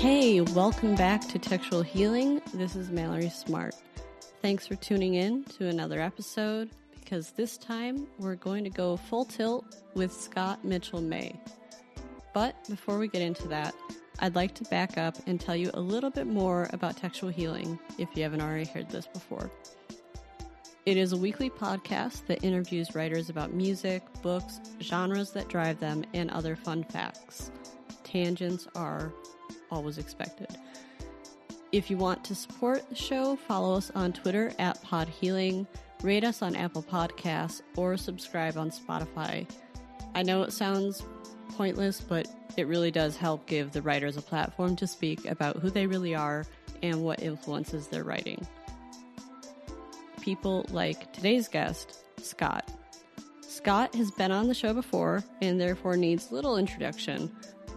Hey, welcome back to Textual Healing. This is Mallory Smart. Thanks for tuning in to another episode because this time we're going to go full tilt with Scott Mitchel May. But before we get into that, I'd like to back up and tell you a little bit more about textual healing if you haven't already heard this before. It is a weekly podcast that interviews writers about music, books, genres that drive them, and other fun facts. Tangents are always expected. If you want to support the show, follow us on Twitter at PodHealing, rate us on Apple Podcasts, or subscribe on Spotify. I know it sounds pointless, but it really does help give the writers a platform to speak about who they really are and what influences their writing. People like today's guest, Scott. Scott has been on the show before and therefore needs little introduction,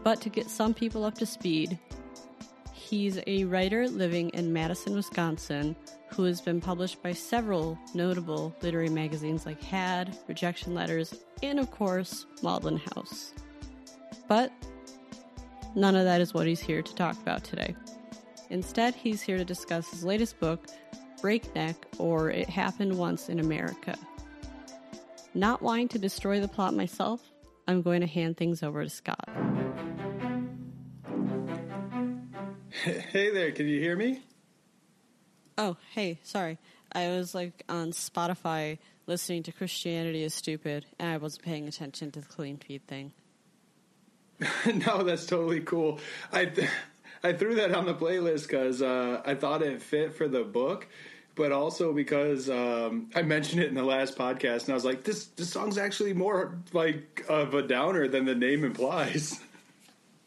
but to get some people up to speed, he's a writer living in Madison, Wisconsin, who has been published by several notable literary magazines like HAD, Rejection Letters, and of course, Maudlin House. But none of that is what he's here to talk about today. Instead, he's here to discuss his latest book, Breakneck or It Happened Once in America. Not wanting to destroy the plot myself, I'm going to hand things over to Scott. Hey there, can you hear me? Oh, hey, sorry. I was like on Spotify listening to Christianity is Stupid, and I wasn't paying attention to the clean feed thing. no, that's totally cool. I th- I threw that on the playlist because uh, I thought it fit for the book, but also because um, I mentioned it in the last podcast, and I was like, this this song's actually more like of a downer than the name implies.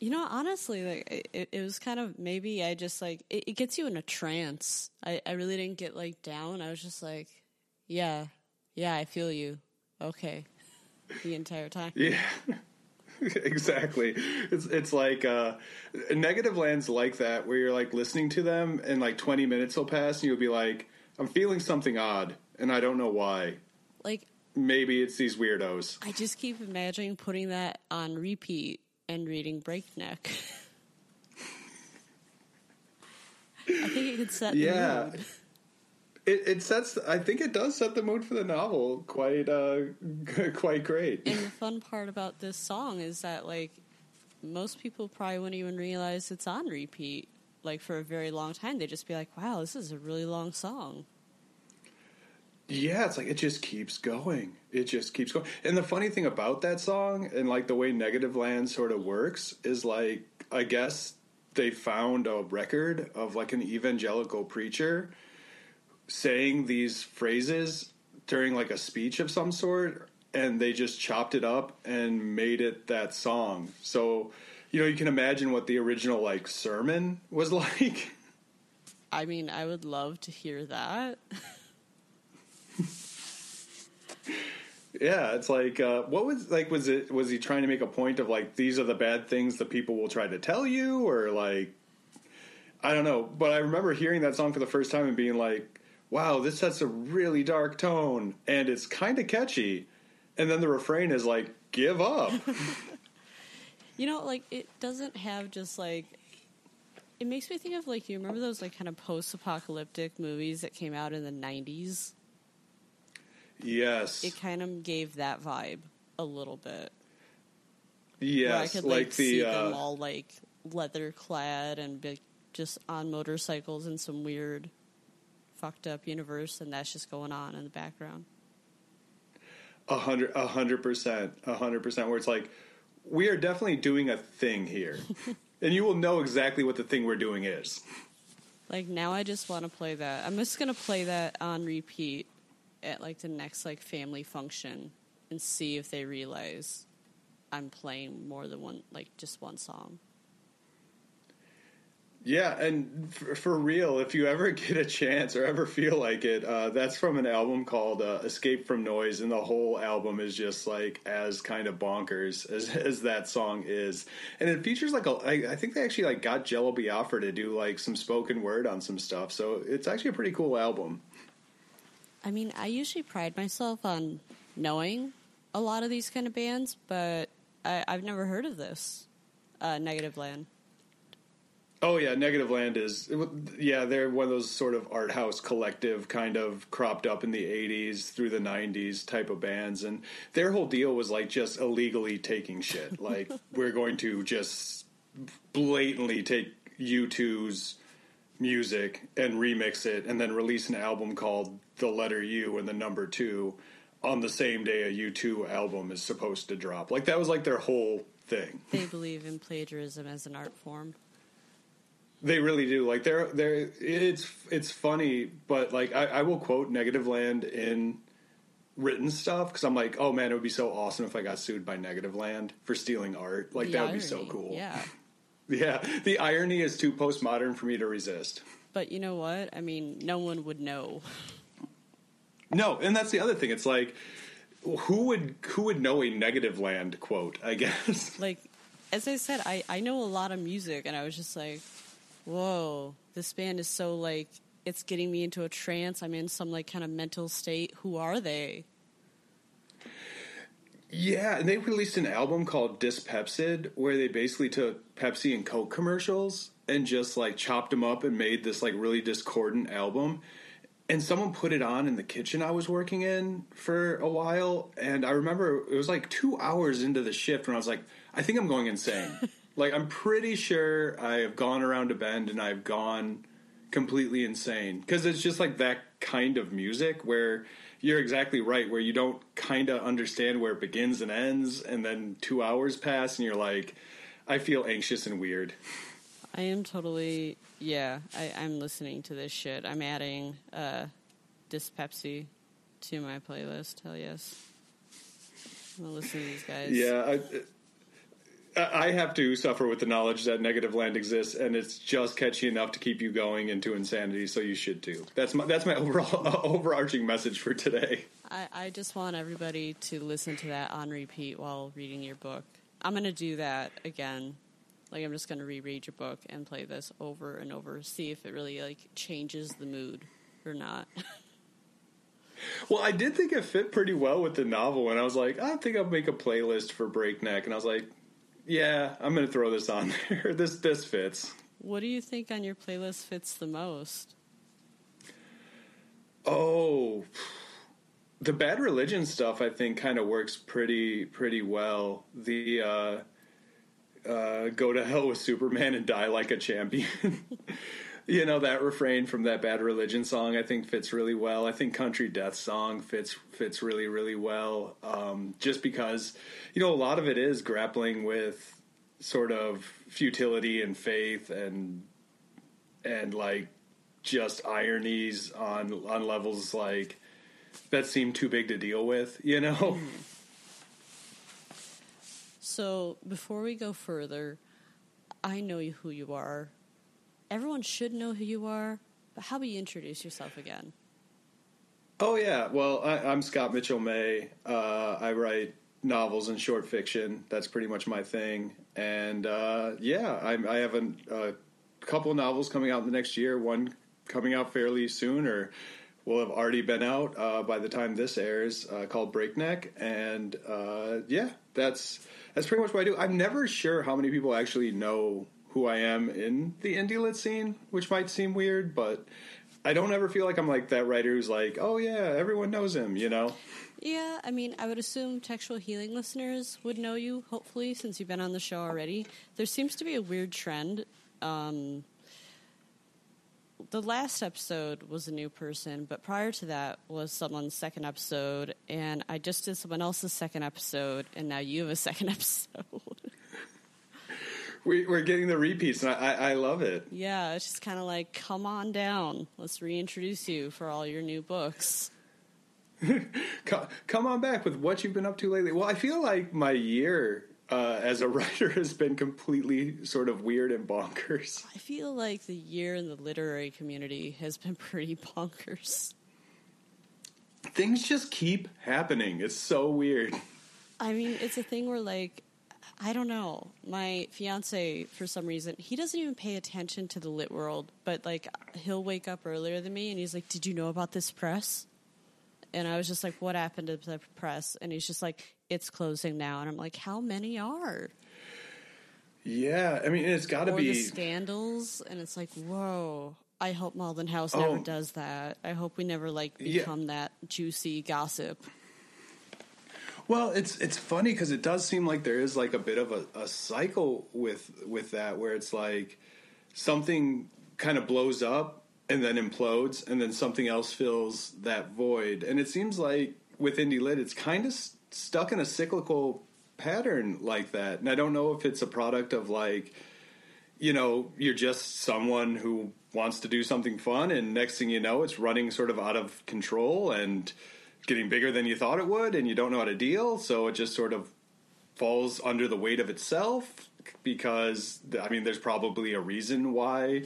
You know, honestly, like it, it was kind of maybe I just like it, it gets you in a trance. I, I really didn't get like down. I was just like, yeah, yeah, I feel you. Okay, the entire time. Yeah. exactly. It's it's like uh, Negativland's like that, where you're like listening to them, and like 20 minutes will pass, and you'll be like, "I'm feeling something odd, and I don't know why." Like maybe it's these weirdos. I just keep imagining putting that on repeat and reading Breakneck. I think it could set yeah. the mood. It, it sets. I think it does set the mood for the novel quite, uh, quite great. And the fun part about this song is that, like, most people probably wouldn't even realize it's on repeat. Like for a very long time, they'd just be like, "Wow, this is a really long song." Yeah, it's like it just keeps going. It just keeps going. And the funny thing about that song and like the way Negativland sort of works is like I guess they found a record of like an evangelical preacher saying these phrases during like a speech of some sort and they just chopped it up and made it that song. So, you know, you can imagine what the original like sermon was like. I mean, I would love to hear that. Yeah, it's like uh, what was like was it was he trying to make a point of like these are the bad things that people will try to tell you or like I don't know, but I remember hearing that song for the first time and being like, "Wow, this sets a really dark tone and it's kind of catchy." And then the refrain is like, "Give up." you know, like it doesn't have just like it makes me think of like you remember those like kind of post-apocalyptic movies that came out in the 90s? Yes. It kind of gave that vibe a little bit. Yes, Where I could like, like, see the them uh, all like leather clad and be just on motorcycles in some weird fucked up universe and that's just going on in the background. a hundred a hundred percent a hundred percent where it's like we are definitely doing a thing here, and you will know exactly what the thing we're doing is. Like now I just want to play that. I'm just going to play that on repeat at like the next like family function and see if they realize I'm playing more than one like just one song. Yeah, and for, for real, if you ever get a chance or ever feel like it, uh, that's from an album called uh, "Escape from Noise," and the whole album is just like as kind of bonkers as, as that song is, and it features like a. I, I think they actually like got Jello Biafra to do like some spoken word on some stuff, so it's actually a pretty cool album. I mean, I usually pride myself on knowing a lot of these kind of bands, but I, I've never heard of this uh, Negativland. Oh yeah, Negativland is yeah they're one of those sort of art house collective kind of cropped up in the '80s through the '90s type of bands, and their whole deal was like just illegally taking shit. like we're going to just blatantly take U2's music and remix it, and then release an album called The Letter U and the Number Two on the same day a U2 album is supposed to drop. Like that was like their whole thing. They believe in plagiarism as an art form. They really do. Like they're they're it's it's funny, but like I, I will quote Negativland in written stuff because I'm like, oh man, it would be so awesome if I got sued by Negativland for stealing art. Like The that would be so cool. Yeah. Yeah. The irony is too postmodern for me to resist. But you know what? I mean, no one would know. No, and that's the other thing. It's like who would who would know a Negativland quote? I guess. Like, as I said, I, I know a lot of music, and I was just like, whoa, this band is so like, it's getting me into a trance. I'm in some like kind of mental state. Who are they? Yeah, and they released an album called Dispepsi where they basically took Pepsi and Coke commercials and just like chopped them up and made this like really discordant album. And someone put it on in the kitchen I was working in for a while, and I remember it was like 2 hours into the shift when I was like, I think I'm going insane. like I'm pretty sure I have gone around a bend and I've gone completely insane because it's just like that kind of music where you're exactly right where you don't kind of understand where it begins and ends and then 2 hours pass and you're like I feel anxious and weird. I am totally, yeah, I, I'm listening to this shit. I'm adding uh, Dispepsi to my playlist. Hell yes. I'm to listen to these guys. Yeah, I, I have to suffer with the knowledge that Negativland exists, and it's just catchy enough to keep you going into insanity. So you should too. That's my that's my overall overarching message for today. I, I just want everybody to listen to that on repeat while reading your book. I'm going to do that again. Like I'm just going to reread your book and play this over and over, see if it really like changes the mood or not. Well, I did think it fit pretty well with the novel, and I was like, I think I'll make a playlist for Breakneck, and I was like, yeah, I'm going to throw this on there. this this fits. what do you think on your playlist fits the most? Oh, the bad religion stuff I think kind of works pretty pretty well. The uh, uh, go to hell with Superman and die like a champion. you know that refrain from that bad religion song I think fits really well. I think country death song fits fits really really well. Um, just because you know a lot of it is grappling with sort of futility and faith and and like just ironies on on levels like that seem too big to deal with, you know. So before we go further, I know who you are. Everyone should know who you are, but how about you introduce yourself again? Oh yeah, well I, I'm Scott Mitchel May. Uh, I write novels and short fiction. That's pretty much my thing. And uh, yeah, I, I have a, a couple novels coming out in the next year. One coming out fairly soon, or will have already been out uh, by the time this airs, uh, called Breakneck. And uh, yeah, that's that's pretty much what I do. I'm never sure how many people actually know who I am in the indie lit scene, which might seem weird, but I don't ever feel like I'm like that writer who's like, oh yeah, everyone knows him, you know? Yeah, I mean, I would assume textual healing listeners would know you, hopefully, since you've been on the show already. There seems to be a weird trend. Um, the last episode was a new person, but prior to that was someone's second episode, and I just did someone else's second episode, and now you have a second episode. We, we're getting the repeats, and I, I, love it. yeah, it's just kind of like, come on down. Let's reintroduce you for all your new books. Co- Come on back with what you've been up to lately. Well, I feel like my year uh, as a writer has been completely sort of weird and bonkers. I feel like the year in the literary community has been pretty bonkers. Things just keep happening. It's so weird. I mean, it's a thing where, like, I don't know. My fiance, for some reason, he doesn't even pay attention to the lit world, but, like, he'll wake up earlier than me and he's like, Did you know about this press? And I was just like, What happened to the press? And he's just like, It's closing now. And I'm like, How many are? Yeah, I mean, it's got to be the scandals, and it's like, whoa. I hope Maudlin House Oh. never does that. I hope we never like Yeah. become that juicy gossip. Well, it's it's funny because it does seem like there is like a bit of a, a cycle with with that where it's like something kind of blows up and then implodes and then something else fills that void. And it seems like with indie lit it's kind of stuck in a cyclical pattern like that. And i don't know if it's a product of like you know you're just someone who wants to do something fun and next thing you know it's running sort of out of control and getting bigger than you thought it would and you don't know how to deal. So it just sort of falls under the weight of itself because I mean there's probably a reason why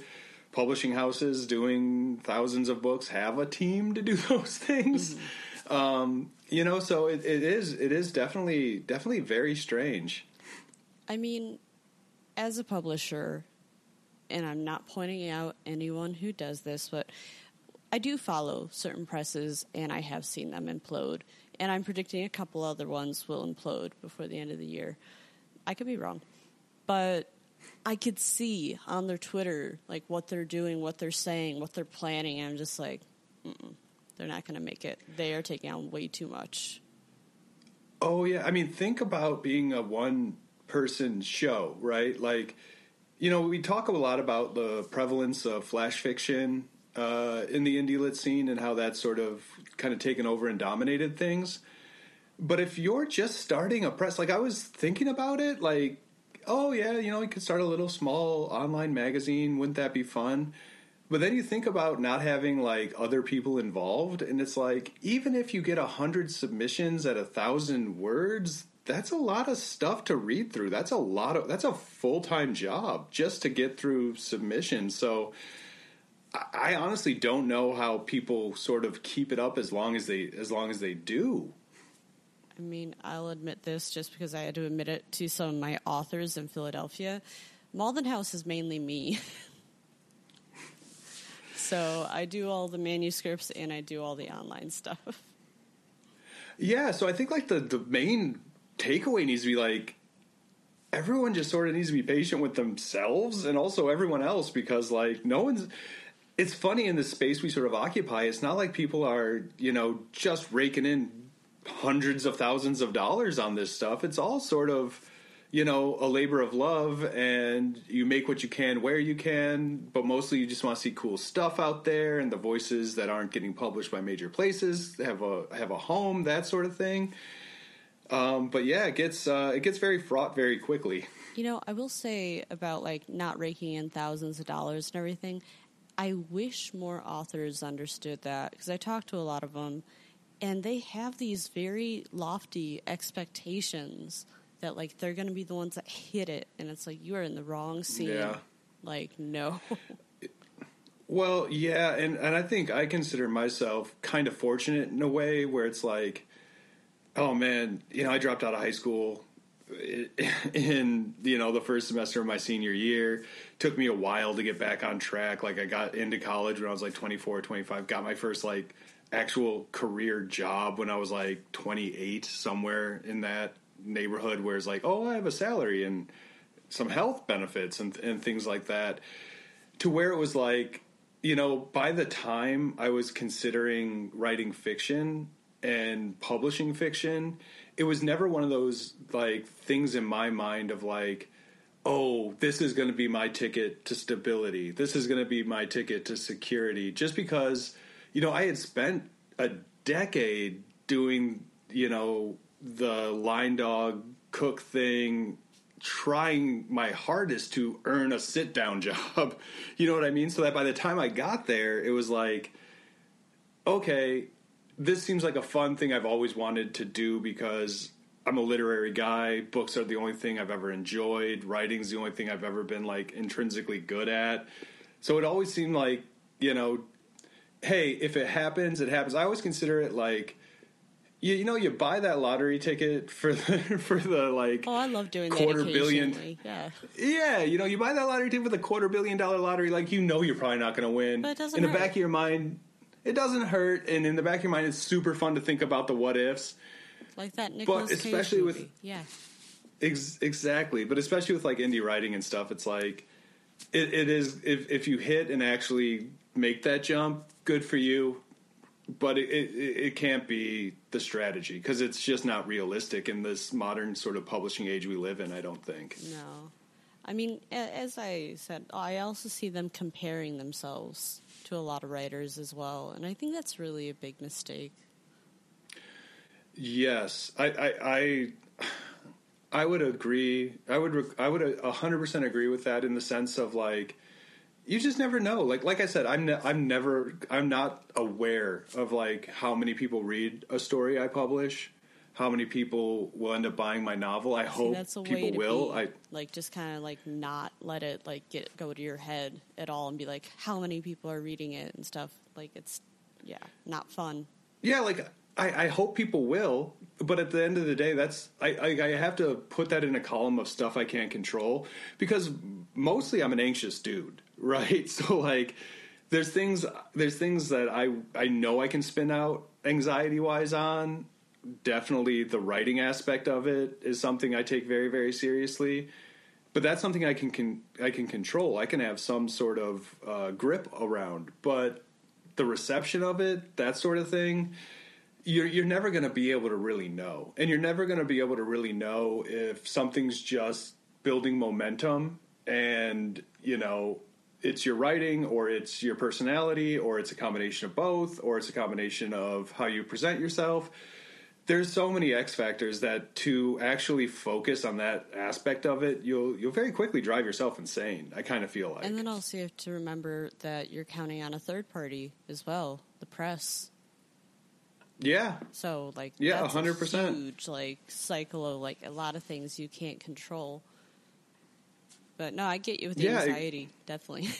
publishing houses doing thousands of books have a team to do those things. Um, you know, so it, it is it is definitely definitely very strange. I mean, as a publisher, and I'm not pointing out anyone who does this, but I do follow certain presses and I have seen them implode. And I'm predicting a couple other ones will implode before the end of the year. I could be wrong. But I could see on their Twitter like what they're doing, what they're saying, what they're planning. I'm just like, they're not going to make it. They are taking on way too much. Oh yeah, I mean think about being a one person show, right? Like you know, we talk a lot about the prevalence of flash fiction uh, in the indie lit scene and how that's sort of kind of taken over and dominated things. But if you're just starting a press, like I was thinking about it, like, oh yeah, you know, you could start a little small online magazine. Wouldn't that be fun? But then you think about not having like other people involved, and it's like even if you get a hundred submissions at a thousand words, that's a lot of stuff to read through. That's a lot of that's a full time job just to get through submissions. So I, I honestly don't know how people sort of keep it up as long as they as long as they do. I mean, I'll admit this just because I had to admit it to some of my authors in Philadelphia. Maudlin House is mainly me. so I do all the manuscripts and I do all the online stuff. Yeah, so I think like the the main takeaway needs to be like everyone just sort of needs to be patient with themselves and also everyone else because like no one's it's funny in the space we sort of occupy it's not like people are you know just raking in hundreds of thousands of dollars on this stuff it's all sort of you know a labor of love and you make what you can where you can but mostly you just want to see cool stuff out there and the voices that aren't getting published by major places have a have a home that sort of thing um, but yeah it gets uh, it gets very fraught very quickly You know, I will say about like not raking in thousands of dollars and everything. I wish more authors understood that because I talked to a lot of them and they have these very lofty expectations that like they're going to be the ones that hit it and it's like you are in the wrong scene. Yeah. Like no. Well, yeah, and, and I think I consider myself kind of fortunate in a way where it's like, oh man, you know, I dropped out of high school in you know the first semester of my senior year. Took me a while to get back on track. Like I got into college when I was like 24, 25. Got my first like actual career job when I was like 28, somewhere in that neighborhood where it's like, oh, I have a salary and some health benefits and and things like that. To where it was like, you know, by the time I was considering writing fiction and publishing fiction, it was never one of those like things in my mind of like, oh, this is going to be my ticket to stability. This is going to be my ticket to security. Just because, you know, I had spent a decade doing, you know, the line dog cook thing trying my hardest to earn a sit down job. You know what I mean? So that by the time I got there, it was like, okay, this seems like a fun thing I've always wanted to do because I'm a literary guy. Books are the only thing I've ever enjoyed. Writing's the only thing I've ever been like intrinsically good at. So it always seemed like, you know, hey, if it happens, it happens. I always consider it like you, you know you buy that lottery ticket for the for the like Oh, I love doing quarter that billion. Yeah. yeah, you know, you buy that lottery ticket with a quarter billion dollar lottery, like you know you're probably not going to win. But it doesn't in the back of your mind, it doesn't hurt, and in the back of your mind, it's super fun to think about the what ifs. Like that Nicolas Cage especially with- movie. Yeah. Ex- exactly, but especially with like indie writing and stuff, it's like it, it is if if you hit and actually make that jump, good for you. But it it, it can't be the strategy because it's just not realistic in this modern sort of publishing age we live in. I don't think. No. I mean, as I said, I also see them comparing themselves to a lot of writers as well, and I think that's really a big mistake. Yes, I, I, I, I would agree. I would, I would hundred percent agree with that in the sense of like, you just never know. Like, like I said, I'm, ne- I'm never, I'm not aware of like how many people read a story I publish how many people will end up buying my novel. I See, hope that's a people will. Be, I like just kind of like not let it like get go to your head at all and be like how many people are reading it and stuff. Like it's yeah, not fun. Yeah, like I, I hope people will, but at the end of the day, that's I, I, I have to put that in a column of stuff I can't control because mostly I'm an anxious dude, right? So like there's things there's things that I I know I can spin out anxiety wise on definitely the writing aspect of it is something I take very very seriously. But that's something I can, can I can control. I can have some sort of uh, grip around. But the reception of it, that sort of thing, you're you're never going to be able to really know, and you're never going to be able to really know if something's just building momentum, and you know it's your writing or it's your personality or it's a combination of both or it's a combination of how you present yourself there's so many X factors that to actually focus on that aspect of it, you'll you'll very quickly drive yourself insane. I kind of feel like. And then also you have to remember that you're counting on a third party as well, the press. Yeah. So like yeah, hundred percent huge like cycle of like a lot of things you can't control. But no, I get you with the yeah, anxiety, it, definitely.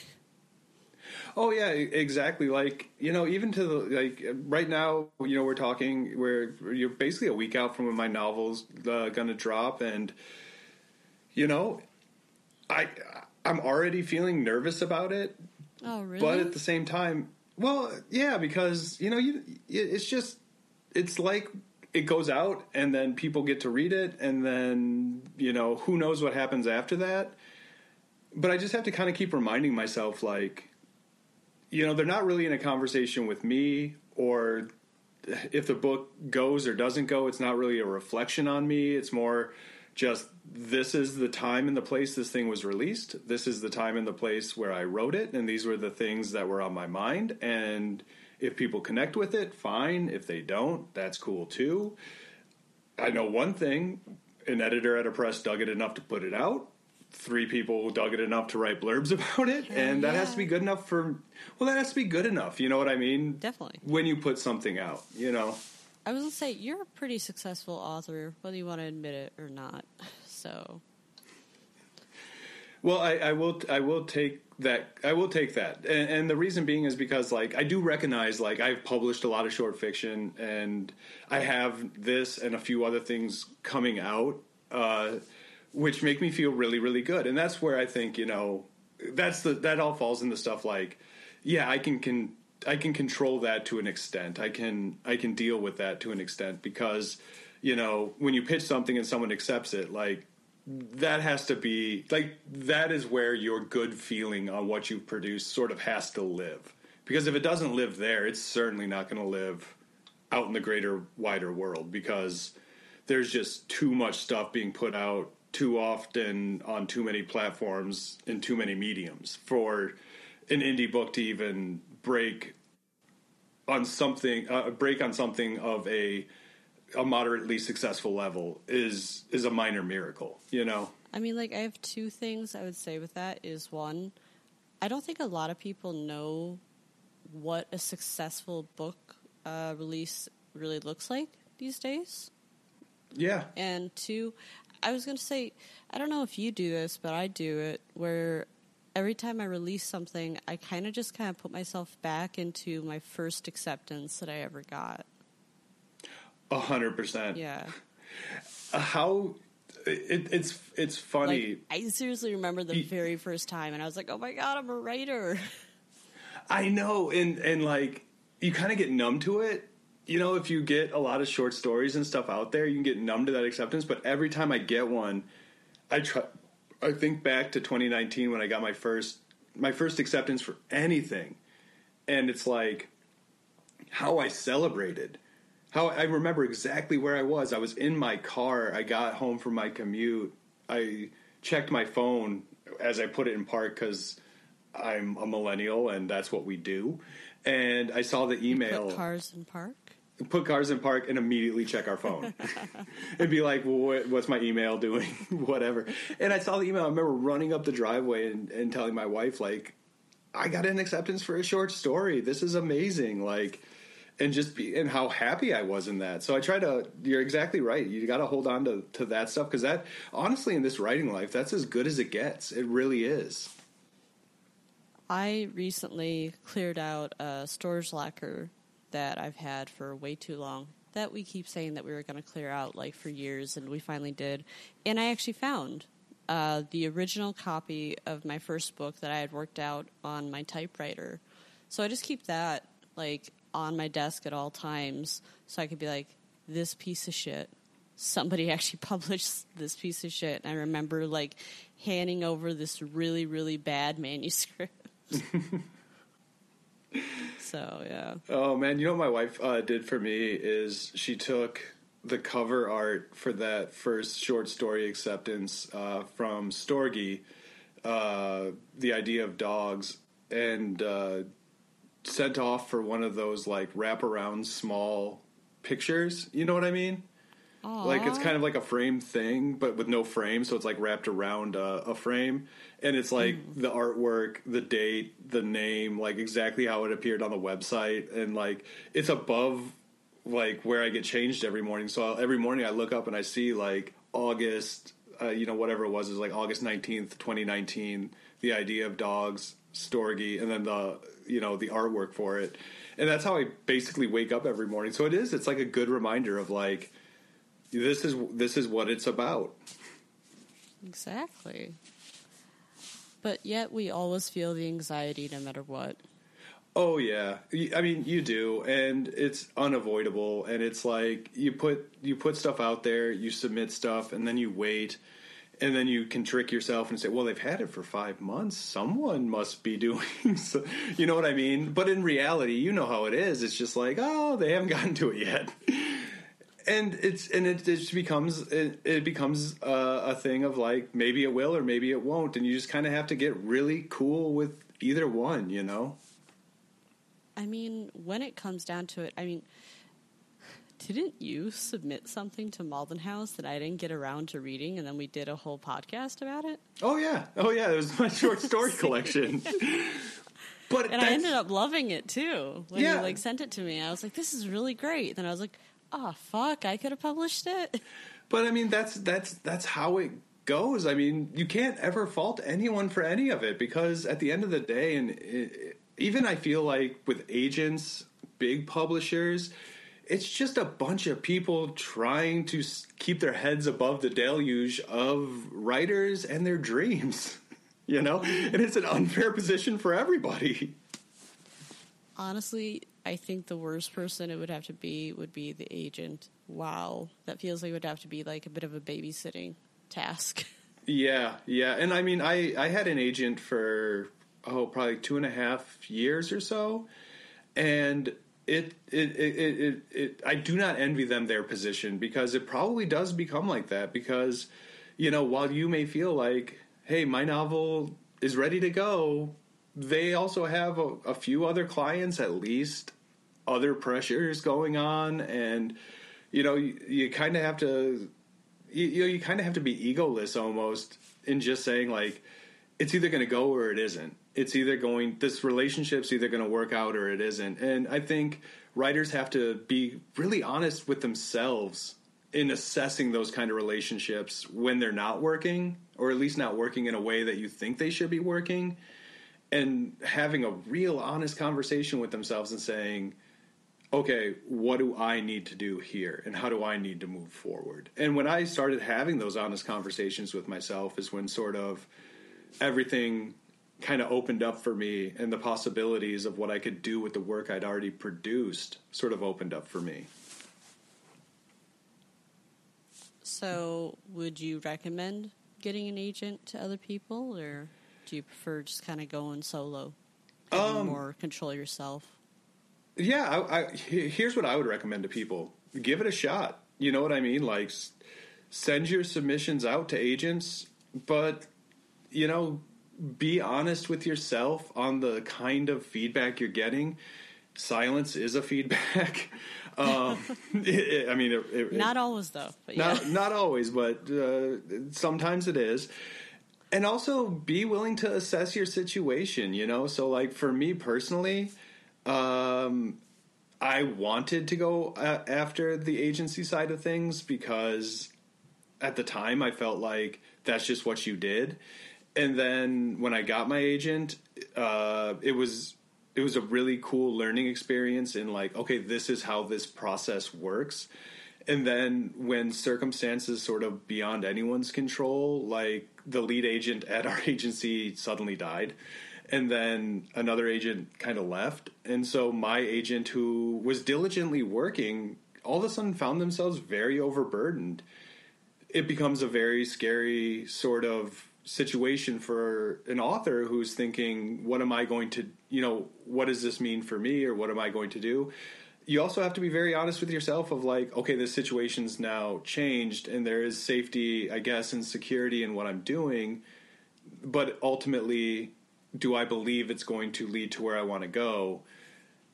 Oh yeah, exactly. Like you know, even to the like right now, you know, we're talking where you're basically a week out from when my novel's uh, gonna drop, and you know, I I'm already feeling nervous about it. Oh really? But at the same time, well, yeah, because you know, you it's just it's like it goes out and then people get to read it and then you know who knows what happens after that but i just have to kind of keep reminding myself like you know, they're not really in a conversation with me or if the book goes or doesn't go, it's not really a reflection on me. It's more just this is the time and the place this thing was released. This is the time and the place where I wrote it, and these were the things that were on my mind. And if people connect with it, fine. If they don't, that's cool too. I know one thing an editor at a press dug it enough to put it out three people dug it enough to write blurbs about it, and that has to be good enough for. Well, that has to be good enough. You know what I mean? Definitely. When you put something out, you know. I was gonna say you're a pretty successful author, whether you want to admit it or not. So. Well, I, I will. I will take that. I will take that, and, and, the reason being is because, like, I do recognize, like, I've published a lot of short fiction, and I have this and a few other things coming out. Uh, which make me feel really really good. And that's where i think you know that's the that all falls in the stuff like yeah i can can i can control that to an extent. I can i can deal with that to an extent because you know when you pitch something and someone accepts it like that has to be like that is where your good feeling on what you've produced sort of has to live. Because if it doesn't live there it's certainly not going to live out in the greater wider world because there's just too much stuff being put out too often on too many platforms in too many mediums for an indie book to even break on something uh, break on something of a a moderately successful level is is a minor miracle you know? I mean like i have two things i would say with that is one i don't think a lot of people know what a successful book uh, release really looks like these days. Yeah. And two I was going to say, I don't know if you do this, but I do it where every time I release something, I kind of just kind of put myself back into my first acceptance that I ever got. A hundred percent. Yeah. Uh, how it, it's it's funny. Like, I seriously remember the very first time, and I was like, "Oh my god, I'm a writer." I know, and and like you kind of get numb to it, you know, if you get a lot of short stories and stuff out there, you can get numb to that acceptance. But every time I get one, I try. I think back to 2019 when I got my first my first acceptance for anything, and it's like how I celebrated. How I remember exactly where I was. I was in my car. I got home from my commute. I checked my phone as I put it in park because I'm a millennial and that's what we do. And I saw the email. Put cars in park. Put cars in park and immediately check our phone and be like, well, what, "What's my email doing? Whatever." And I saw the email. I remember running up the driveway and, and telling my wife, "Like, I got an acceptance for a short story. This is amazing!" Like, and just be and how happy I was in that. So I try to. You're exactly right. You got to hold on to to that stuff because that honestly in this writing life, that's as good as it gets. It really is. I recently cleared out a storage locker that I've had for way too long. That we keep saying that we were going to clear out like for years, and we finally did. And I actually found uh, the original copy of my first book that I had worked out on my typewriter. So I just keep that like on my desk at all times, so I could be like, "This piece of shit." Somebody actually published this piece of shit. And I remember like handing over this really, really bad manuscript. so yeah. Oh man, you know what my wife uh, did for me is she took the cover art for that first short story acceptance uh, from Storgy, uh, the idea of dogs, and uh, sent off for one of those like wraparound small pictures. You know what I mean? Aww. Like it's kind of like a frame thing, but with no frame, so it's like wrapped around a, a frame, and it's like Mm. the artwork, the date, the name, like exactly how it appeared on the website, and like it's above like where I get changed every morning. So every morning I look up and I see like August, uh, you know, whatever it was, is like August nineteenth, twenty nineteen. The idea of dogs, Storgy, and then the you know the artwork for it, and that's how I basically wake up every morning. So it is. It's like a good reminder of like this is this is what it's about. Exactly. But yet we always feel the anxiety no matter what. Oh yeah, I mean you do, and it's unavoidable. And it's like you put you put stuff out there, you submit stuff, and then you wait, and then you can trick yourself and say, "Well, they've had it for five months. Someone must be doing." So, you know what I mean? But in reality, you know how it is. It's just like, oh, they haven't gotten to it yet. And it's and it, it just becomes it, it becomes uh, a thing of like maybe it will or maybe it won't, and you just kind of have to get really cool with either one, you know. I mean, when it comes down to it, I mean, didn't you submit something to Maudlin House that I didn't get around to reading, and then we did a whole podcast about it? Oh yeah, oh yeah. It was my short story collection. But And I ended up loving it too. When Yeah. you like sent it to me, I was like, "This is really great." Then I was like, "Oh fuck, I could have published it." But I mean, that's that's that's how it goes. I mean, you can't ever fault anyone for any of it because at the end of the day, and it, even I feel like with agents, big publishers. It's just a bunch of people trying to keep their heads above the deluge of writers and their dreams, you know? And it's an unfair position for everybody. Honestly, I think the worst person it would have to be would be the agent. Wow, that feels like it would have to be like a bit of a babysitting task. Yeah, yeah, and I mean, I I had an agent for oh probably two and a half years or so, and it it it it, it, it I do not envy them their position because it probably does become like that because you know while you may feel like hey my novel is ready to go, they also have a, a few other clients at least, other pressures going on, and you know you, you kind of have to you, you know you kind of have to be egoless almost in just saying like it's either going to go or it isn't. It's either going this relationship's either going to work out or it isn't. And i think writers have to be really honest with themselves in assessing those kind of relationships when they're not working or at least not working in a way that you think they should be working and having a real honest conversation with themselves and saying okay, what do I need to do here and how do I need to move forward? And when I started having those honest conversations with myself is when sort of everything kind of opened up for me and the possibilities of what I could do with the work I'd already produced sort of opened up for me. So, would you recommend getting an agent to other people, or do you prefer just kind of going solo, Um, more control yourself? Yeah, I, I, here's what I would recommend to people: give it a shot. You know what I mean? Like, send your submissions out to agents, but you know, be honest with yourself on the kind of feedback you're getting. Silence is a feedback. um, it- it- I mean, it, it, Not always, though. But yeah. not not always, but uh, sometimes it is. And also be willing to assess your situation, you know? So like for me personally, um I wanted to go uh, after the agency side of things because at the time I felt like that's just what you did. And then when I got my agent, uh, it was it was a really cool learning experience in like, okay, this is how this process works. And then when circumstances sort of beyond anyone's control, like the lead agent at our agency suddenly died, and then another agent kind of left. And so my agent, who was diligently working, all of a sudden found themselves very overburdened. It becomes a very scary sort of situation for an author who's thinking, what am I going to, you know, what does this mean for me or what am I going to do? You also have to be very honest with yourself of like, okay, this situation's now changed and there is safety, I guess, and security in what I'm doing, but ultimately, do I believe it's going to lead to where I want to go?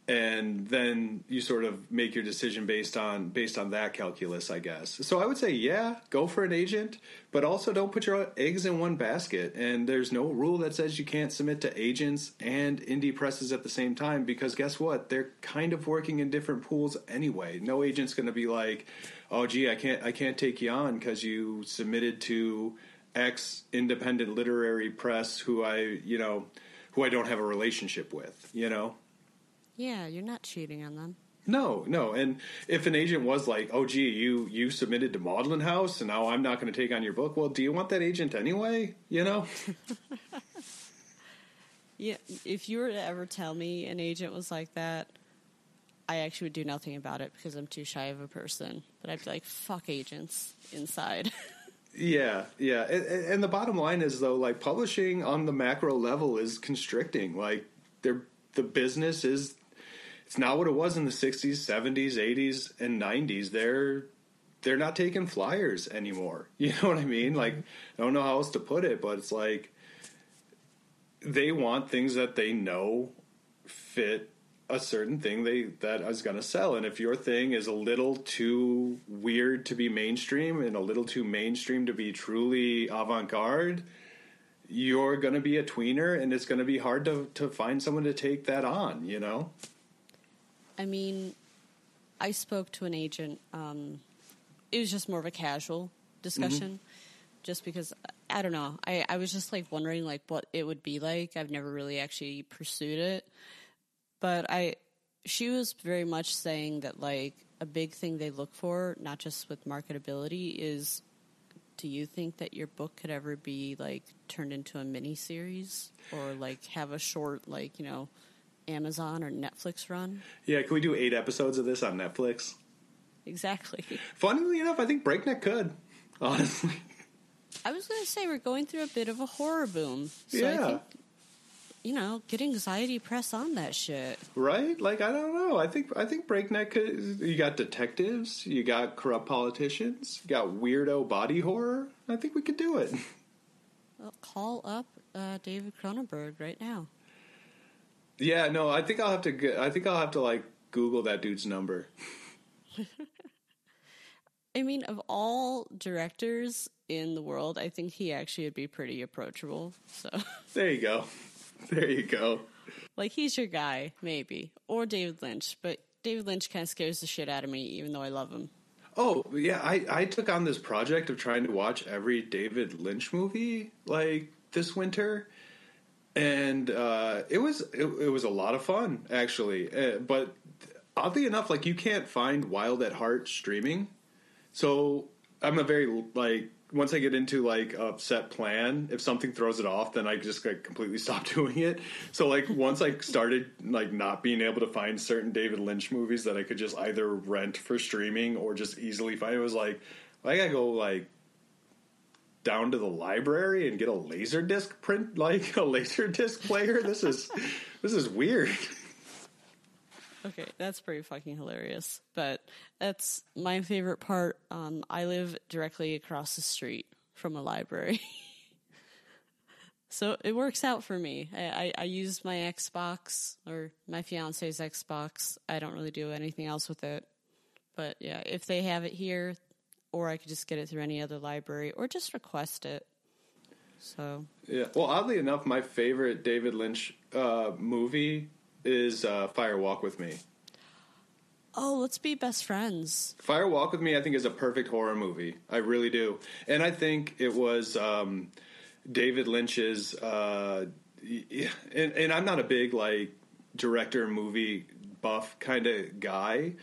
And then you sort of make your decision based on based on that calculus i guess. So i would say yeah go for an agent but also don't put your eggs in one basket. And there's no rule that says you can't submit to agents and indie presses at the same time because guess what? They're kind of working in different pools anyway. No agent's going to be like oh gee i can't i can't take you on because you submitted to x independent literary press who i you know who i don't have a relationship with you know yeah, you're not cheating on them. no, no. And if an agent was like, "Oh, gee, you you submitted to Maudlin House, and now I'm not going to take on your book," well, do you want that agent anyway? You know? Yeah, if you were to ever tell me an agent was like that, I actually would do nothing about it because I'm too shy of a person. But I'd be like, fuck agents inside. yeah, yeah. And, and the bottom line is though, like publishing on the macro level is constricting. Like, they're, the business is. It's not what it was in the '60s, '70s, '80s, and '90s. They're they're not taking flyers anymore. You know what I mean? Mm-hmm. Like, I don't know how else to put it, but it's like they want things that they know fit a certain thing they that is going to sell and if your thing is a little too weird to be mainstream and a little too mainstream to be truly avant-garde you're going to be a tweener and it's going to be hard to to find someone to take that on you know I mean, I spoke to an agent. Um, it was just more of a casual discussion, just because I don't know. I, I was just like wondering like what it would be like. I've never really actually pursued it, but I she was very much saying that like a big thing they look for, not just with marketability, is do you think that your book could ever be like turned into a mini series or like have a short like you know Amazon or Netflix run? yeah can we do 8 episodes of this on Netflix Exactly. funnily enough i think breakneck could honestly I was going to say we're going through a bit of a horror boom. So I think, you know, get anxiety press on that shit. right like i don't know i think i think breakneck could, you got detectives you got corrupt politicians you got weirdo body horror i think we could do it Well, call up uh, David Cronenberg right now. Yeah no i think i'll have to get, i think i'll have to like google that dude's number I mean, of all directors in the world, I think he actually would be pretty approachable. So, there you go there you go like, he's your guy, maybe. Or David Lynch. But David Lynch kind of scares the shit out of me, even though I love him. oh yeah i i took on this project of trying to watch every david lynch movie like this winter and uh it was it, it was a lot of fun actually uh, but oddly enough like you can't find wild at heart streaming so I'm a very like once I get into like a set plan, if something throws it off, then I just like completely stop doing it. So like once I started like not being able to find certain David Lynch movies that I could just either rent for streaming or just easily find, it was like I gotta go like down to the library and get a laser disc print like a laser disc player. This is this is weird. Okay, that's pretty fucking hilarious. But that's my favorite part. Um, I live directly across the street from a library. so it works out for me. I, I, I use my Xbox or my fiance's Xbox. I don't really do anything else with it. But yeah, if they have it here, or I could just get it through any other library or just request it. So yeah. Well, oddly enough, my favorite David Lynch uh, movie is uh, Fire Walk with Me. Oh, let's be best friends. Fire Walk with Me, I think, is a perfect horror movie. I really do, and I think it was um, David Lynch's. Uh, and, and I'm not a big like director movie buff kind of guy,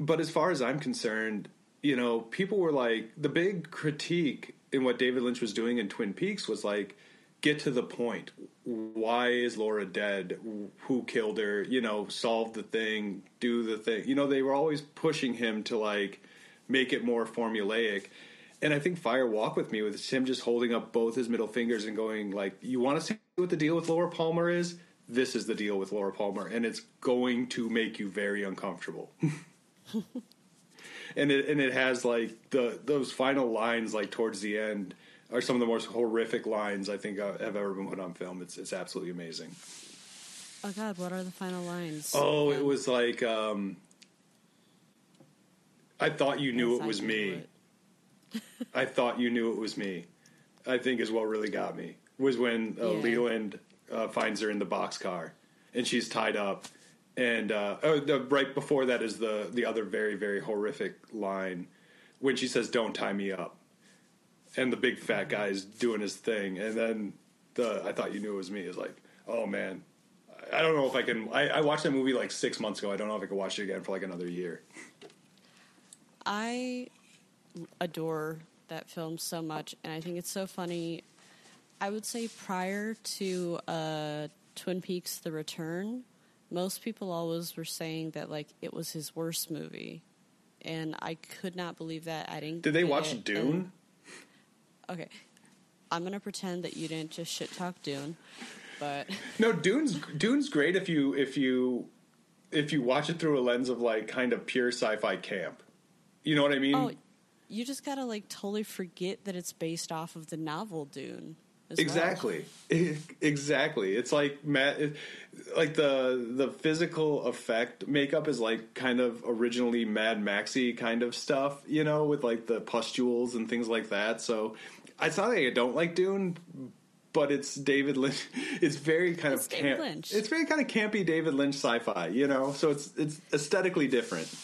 but as far as I'm concerned, you know, people were like the big critique in what David Lynch was doing in Twin Peaks was like get to the point. Why is Laura dead? Who killed her? You know, solve the thing, do the thing. You know, they were always pushing him to like make it more formulaic. And I think Fire Walk with Me with him just holding up both his middle fingers and going like, "You want to see what the deal with Laura Palmer is? This is the deal with Laura Palmer, and it's going to make you very uncomfortable." and it and it has like the those final lines like towards the end are some of the most horrific lines I think have ever been put on film. It's it's absolutely amazing. Oh God, what are the final lines? Oh, it was like um, I thought you knew it was me. it. I thought you knew it was me. I think is what really got me was when uh, Yeah. Leland uh, finds her in the boxcar and she's tied up, and uh, oh, the, right before that is the the other very very horrific line when she says, "Don't tie me up," and the big fat guy is doing his thing, and then the I thought you knew it was me is like, oh man. I don't know if I can. I, I watched that movie like six months ago. I don't know if I can watch it again for like another year. I adore that film so much, and I think it's so funny. I would say prior to uh, Twin Peaks: The Return, most people always were saying that like it was his worst movie, and I could not believe that. I didn't. Did they watch it, Dune? and- okay, I'm gonna pretend that you didn't just shit talk Dune, but No, Dune's Dune's great if you if you if you watch it through a lens of like kind of pure sci-fi camp. You know what I mean? oh, you just gotta like totally forget that it's based off of the novel Dune. As well. exactly. exactly. It's like Matt it, like the the physical effect makeup is like kind of originally Mad Maxy kind of stuff, you know, with like the pustules and things like that. So it's not like I don't like Dune, but it's David Lynch. It's very kind It's of David camp. Lynch. It's very kind of campy David Lynch sci-fi, you know. So it's it's aesthetically different.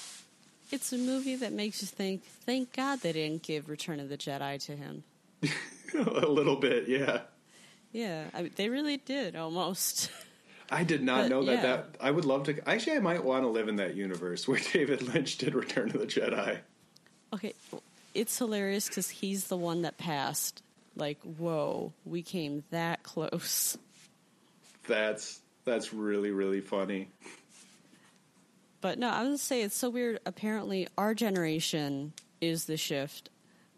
It's a movie that makes you think, thank God they didn't give Return of the Jedi to him. a little bit, yeah. Yeah, I they really did almost. I did not But, know that. yeah. That I would love to. Actually, I might want to live in that universe where David Lynch did Return of the Jedi. okay, it's hilarious because he's the one that passed. Like, whoa, we came that close. That's that's really really funny. But no, I would say it's so weird. Apparently, our generation is the shift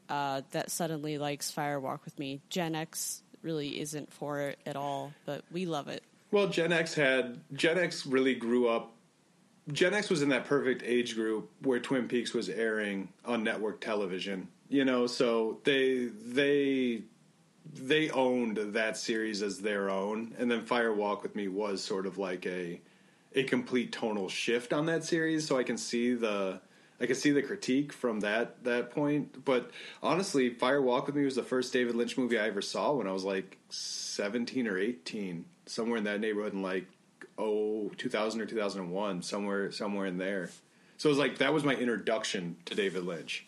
uh, that suddenly likes Fire Walk with Me. Gen X really isn't for it at all, but we love it. Well, Gen X had Gen X really grew up. Gen X was in that perfect age group where Twin Peaks was airing on network television. You know, so they they they owned that series as their own, and then Fire Walk with Me was sort of like a a complete tonal shift on that series. So I can see the I can see the critique from that that point. But honestly, Fire Walk with Me was the first David Lynch movie I ever saw when I was like seventeen or eighteen, somewhere in that neighborhood in like oh 2000 or 2001 somewhere somewhere in there so it was like that was my introduction to david lynch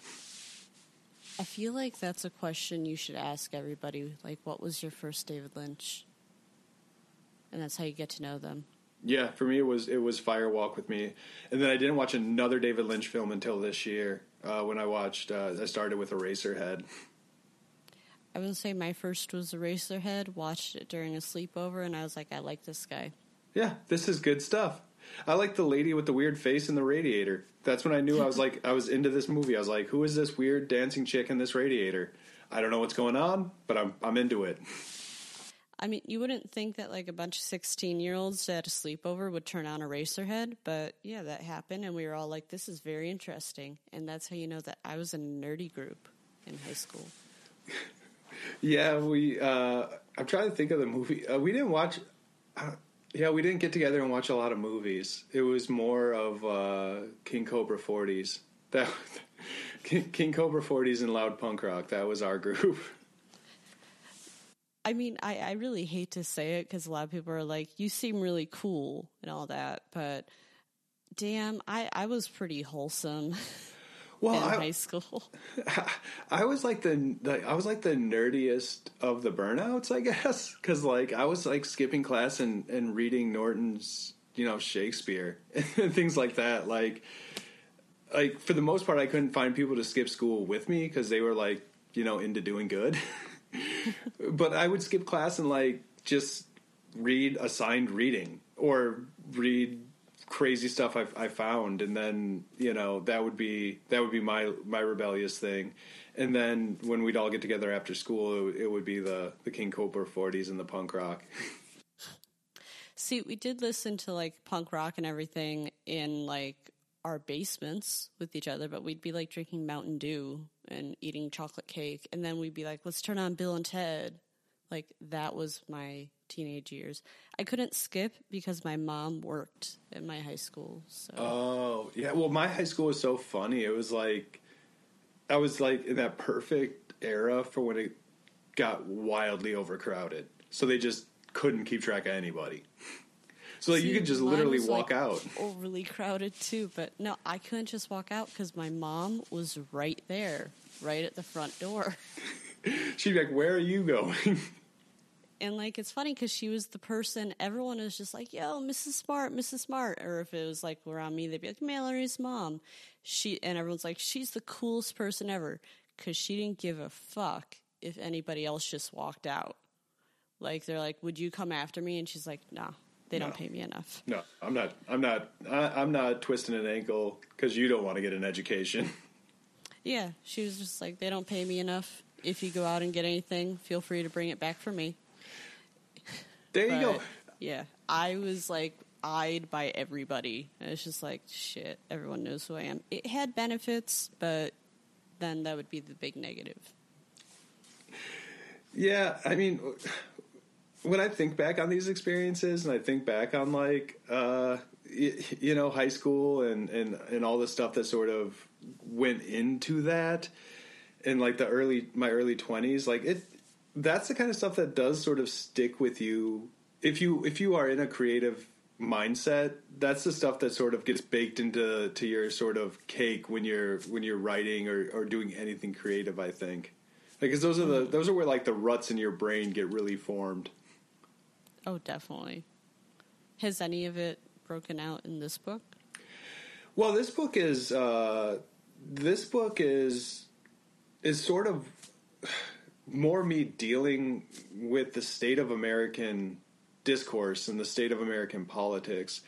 I feel like that's a question you should ask everybody. Like, what was your first David Lynch? And that's how you get to know them. Yeah, for me it was it was Fire Walk with Me, and then I didn't watch another David Lynch film until this year. uh, when I watched. Uh, I started with Eraserhead. I would say my first was Eraserhead. Watched it during a sleepover, and I was like, I like this guy. Yeah, this is good stuff. I like the lady with the weird face in the radiator. That's when I knew I was like I was into this movie. I was like, who is this weird dancing chick in this radiator? I don't know what's going on, but I'm I'm into it. I mean, you wouldn't think that like a bunch of 16 year olds at a sleepover would turn on a Eraserhead, but yeah, that happened, and we were all like, this is very interesting. And that's how you know that I was in a nerdy group in high school. yeah, we, uh, I'm trying to think of the movie. Uh, we didn't watch, uh, yeah, we didn't get together and watch a lot of movies. It was more of uh, King Cobra 40s. That King Cobra 40s and Loud Punk Rock. That was our group. I mean, I, I really hate to say it because a lot of people are like, you seem really cool and all that, but damn, I, I was pretty wholesome. Well, in I, high school, I was like the, the I was like the nerdiest of the burnouts, I guess, because like I was like skipping class and and reading Norton's you know Shakespeare and things like that. Like, like for the most part, I couldn't find people to skip school with me because they were like you know into doing good. but I would skip class and like just read assigned reading or read crazy stuff I, I found, and then you know that would be that would be my my rebellious thing. And then when we'd all get together after school, it, it would be the the King Cobra 40s and the punk rock. See, we did listen to like punk rock and everything in like our basements with each other, but we'd be like drinking Mountain Dew and eating chocolate cake. And then we'd be like, let's turn on Bill and Ted. Like that was my teenage years. I couldn't skip because my mom worked at my high school. So. Oh, yeah. Well, my high school was so funny. It was like, I was like in that perfect era for when it got wildly overcrowded. So they just couldn't keep track of anybody. So like, See, you could just literally walk like out. Overly crowded too, but no, I couldn't just walk out because my mom was right there, right at the front door. She'd be like, "Where are you going?" and like it's funny because she was the person everyone was just like yo mrs smart mrs smart or if it was like around me they'd be like mallory's mom she and everyone's like she's the coolest person ever because she didn't give a fuck if anybody else just walked out like they're like would you come after me and she's like nah they don't pay me enough. No, I'm not. I'm not. I, am not twisting an ankle because you don't want to get an education. Yeah, she was just like, they don't pay me enough. If you go out and get anything, feel free to bring it back for me. There you go. Yeah, I was like eyed by everybody. And it's just like shit. Everyone knows who I am. It had benefits, but then that would be the big negative. Yeah, I mean, when I think back on these experiences and I think back on like uh, you, you know high school and, and and all the stuff that sort of went into that in like the early my early 20s like it that's the kind of stuff that does sort of stick with you. If you if you are in a creative mindset that's the stuff that sort of gets baked into to your sort of cake when you're when you're writing or, or doing anything creative i think. Because those are the those are where like the ruts in your brain get really formed Oh, definitely. Has any of it broken out in this book? Well, this book is uh, this book is is sort of more me dealing with the state of American discourse and the state of American politics.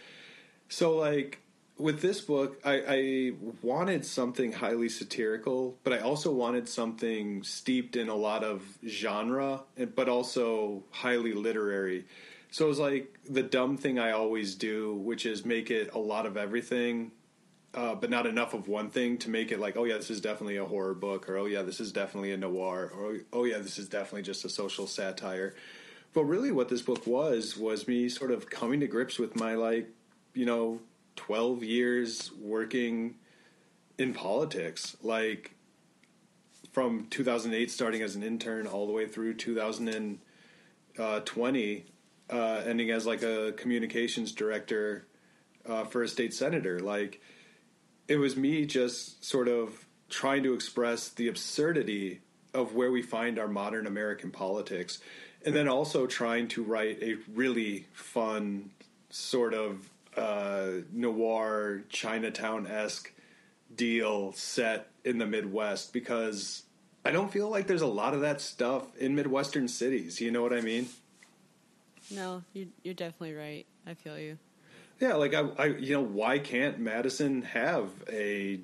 So, like with this book, I, I, wanted something highly satirical, but I also wanted something steeped in a lot of genre, but also highly literary. So it was like the dumb thing I always do, which is make it a lot of everything, uh, but not enough of one thing to make it like, oh yeah, this is definitely a horror book, or oh yeah, this is definitely a noir, or oh yeah, this is definitely just a social satire. But really, what this book was was me sort of coming to grips with my like, you know, twelve years working in politics, like from 2008 starting as an intern all the way through 2020 uh, ending as like a communications director uh, for a state senator. Like it was me just sort of trying to express the absurdity of where we find our modern American politics, and then also trying to write a really fun sort of uh, noir Chinatown esque deal set in the Midwest because I don't feel like there's a lot of that stuff in Midwestern cities. You know what I mean? No, you're, you're definitely right. I feel you. Yeah, like I, I, you know, why can't Madison have a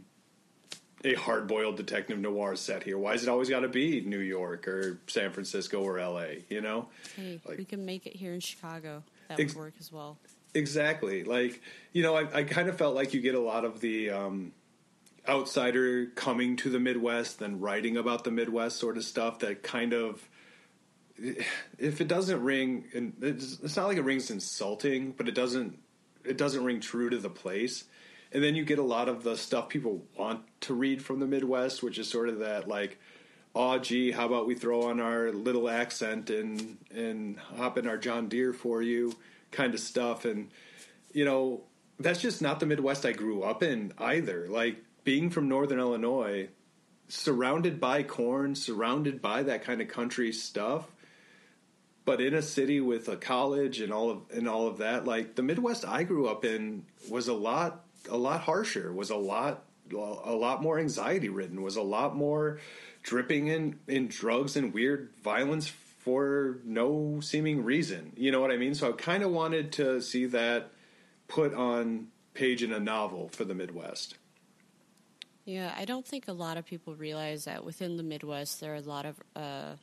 a hard boiled detective noir set here? Why is it always got to be New York or San Francisco or L.A.? You know, Hey, Like- we can make it here in Chicago. That Ex- would work as well. Exactly. Like, you know, I, I kind of felt like you get a lot of the um, outsider coming to the Midwest and writing about the Midwest sort of stuff that kind of, if it doesn't ring, and it's, it's not like it rings insulting, but it doesn't, it doesn't ring true to the place. And then you get a lot of the stuff people want to read from the Midwest, which is sort of that like, oh gee, how about we throw on our little accent and and hop in our John Deere for you kind of stuff. And you know, that's just not the Midwest I grew up in either. Like being from Northern Illinois, surrounded by corn, surrounded by that kind of country stuff, but in a city with a college and all of and all of that, like the Midwest I grew up in was a lot a lot harsher, was a lot a lot more anxiety ridden, was a lot more dripping in in drugs and weird violence for no seeming reason. You know what I mean? So I kind of wanted to see that put on page in a novel for the Midwest. Yeah, I don't think a lot of people realize that within the Midwest there are a lot of, uh,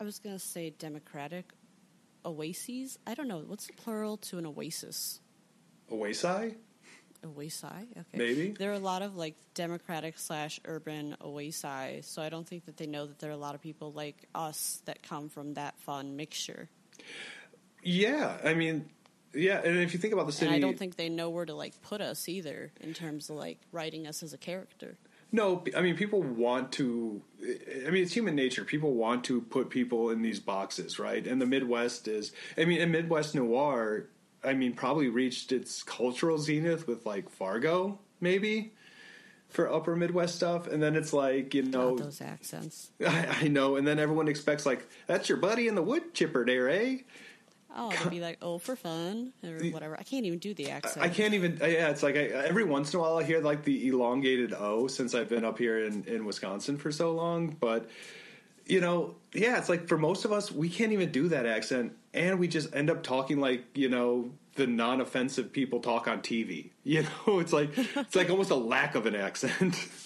I was going to say democratic oases. I don't know. What's the plural to an oasis? Oasai? Oasi? Okay. Maybe. There are a lot of like democratic slash urban oasi, so I don't think that they know that there are a lot of people like us that come from that fun mixture. Yeah, I mean, yeah, and if you think about the city, And I don't think they know where to like put us either in terms of like writing us as a character. No, I mean people want to. I mean it's human nature. People want to put people in these boxes, right? And the Midwest is. I mean, and Midwest noir. I mean, probably reached its cultural zenith with like Fargo, maybe for upper Midwest stuff, and then it's like you know, those accents. I, I know, and then everyone expects like that's your buddy in the wood chipper there, eh? Oh, it'd be like, oh, for fun or whatever. I can't even do the accent. I can't even. Yeah, it's like I, every once in a while I hear like the elongated O since I've been up here in, in Wisconsin for so long. But you know, yeah, it's like for most of us, we can't even do that accent, and we just end up talking like you know the non-offensive people talk on TV. You know, it's like it's like almost a lack of an accent.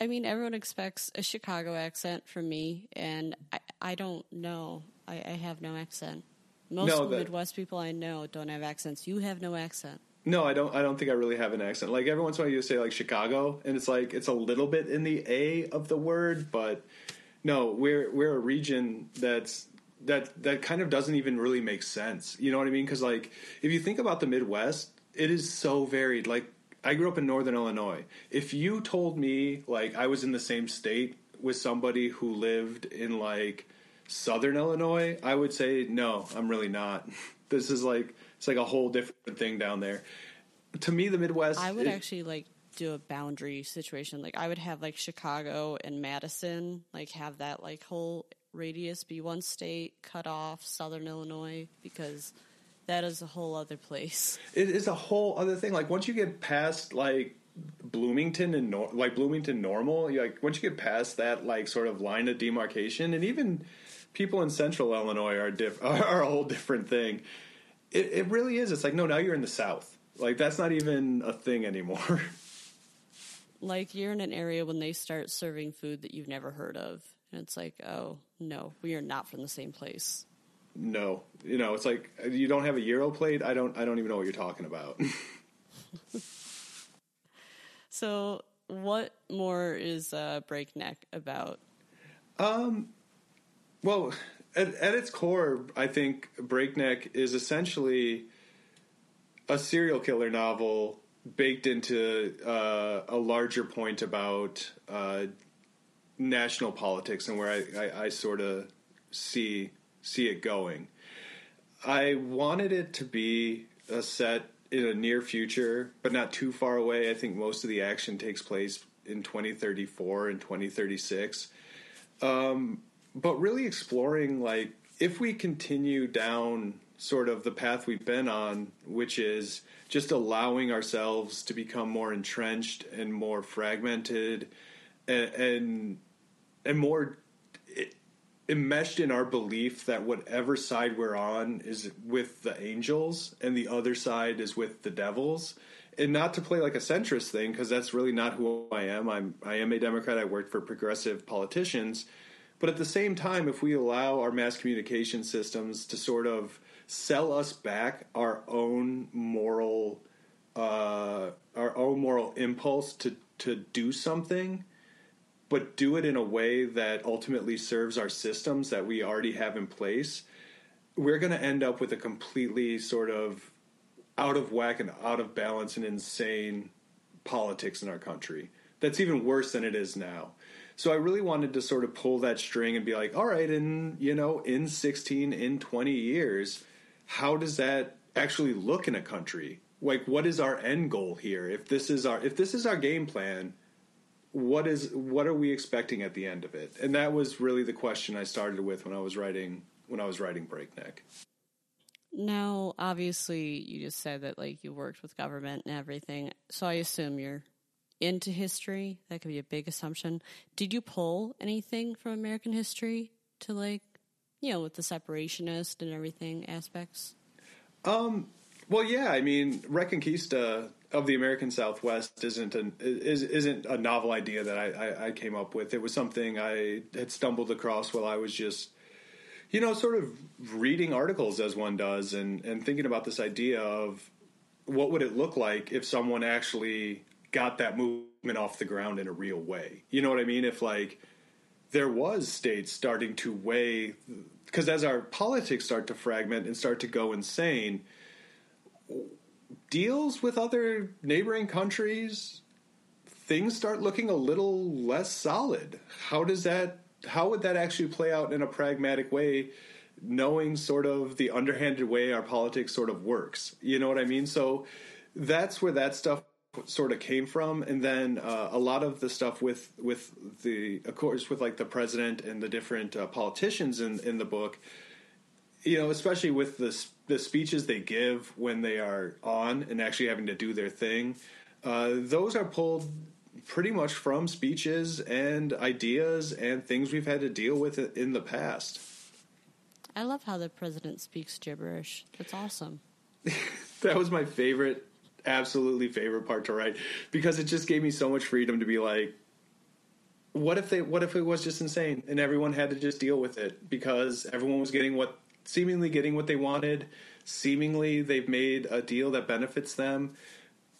I mean, everyone expects a Chicago accent from me, and I, I don't know. I, I have no accent. Most No, that- Midwest people I know don't have accents. You have no accent. No, I don't. I don't think I really have an accent. Like every once in a while, you say like Chicago, and it's like it's a little bit in the A of the word, but no, we're we're a region that's that that kind of doesn't even really make sense. You know what I mean? Because like if you think about the Midwest, it is so varied. Like I grew up in Northern Illinois. If you told me like I was in the same state with somebody who lived in like Southern Illinois, I would say no, I'm really not. This is like it's like a whole different thing down there. To me, the Midwest. I would it- actually like do a boundary situation. Like I would have like Chicago and Madison, like have that like whole radius be one state, cut off Southern Illinois because that is a whole other place. it is a whole other thing. Like once you get past like Bloomington and Nor- like Bloomington-Normal, like once you get past that like sort of line of demarcation, and even people in Central Illinois are diff- are a whole different thing. It, it really is. It's like no, now you're in the South. Like that's not even a thing anymore. Like you're in an area when they start serving food that you've never heard of. And it's like, oh no, we are not from the same place. no, you know, it's like you don't have a Euro plate. I don't. I don't even know what you're talking about. So what more is uh, Breakneck about? Um, well, at, at its core, I think Breakneck is essentially a serial killer novel baked into uh, a larger point about uh, national politics and where I, I, I sort of see see it going. I wanted it to be a set in a near future, but not too far away. I think most of the action takes place in 2034 and 2036 but really exploring like if we continue down sort of the path we've been on, which is just allowing ourselves to become more entrenched and more fragmented and and, and more enmeshed in our belief that whatever side we're on is with the angels and the other side is with the devils and not to play like a centrist thing because that's really not who I am. I'm I am a Democrat. I work for progressive politicians, but at the same time, if we allow our mass communication systems to sort of sell us back our own moral, uh, our own moral impulse to to do something, but do it in a way that ultimately serves our systems that we already have in place, we're going to end up with a completely sort of out of whack and out of balance and insane politics in our country. That's even worse than it is now. So I really wanted to sort of pull that string and be like, all right, in you know, in 16, in 20 years, how does that actually look in a country? Like what is our end goal here? If this is our if this is our game plan, what is what are we expecting at the end of it? And that was really the question I started with when I was writing when I was writing Breakneck. Now, obviously, you just said that like you worked with government and everything. So I assume you're into history. That could be a big assumption. Did you pull anything from American history to like, you know, with the separationist and everything aspects? Um. Well, yeah. I mean, Reconquista of the American Southwest isn't an is, isn't a novel idea that I, I, I came up with. It was something I had stumbled across while I was just you know, sort of reading articles as one does and, and thinking about this idea of what would it look like if someone actually got that movement off the ground in a real way. You know what I mean? If like there was states starting to weigh because as our politics start to fragment and start to go insane, deals with other neighboring countries, things start looking a little less solid. How does that how would that actually play out in a pragmatic way knowing sort of the underhanded way our politics sort of works you know what i mean so that's where that stuff sort of came from and then uh, a lot of the stuff with with the of course with like the president and the different uh, politicians in in the book you know especially with the the speeches they give when they are on and actually having to do their thing uh, those are pulled pretty much from speeches and ideas and things we've had to deal with in the past. I love how the president speaks gibberish. That's awesome. that was my favorite, absolutely favorite part to write because it just gave me so much freedom to be like, what if they what if it was just insane and everyone had to just deal with it because everyone was getting what seemingly getting what they wanted seemingly they've made a deal that benefits them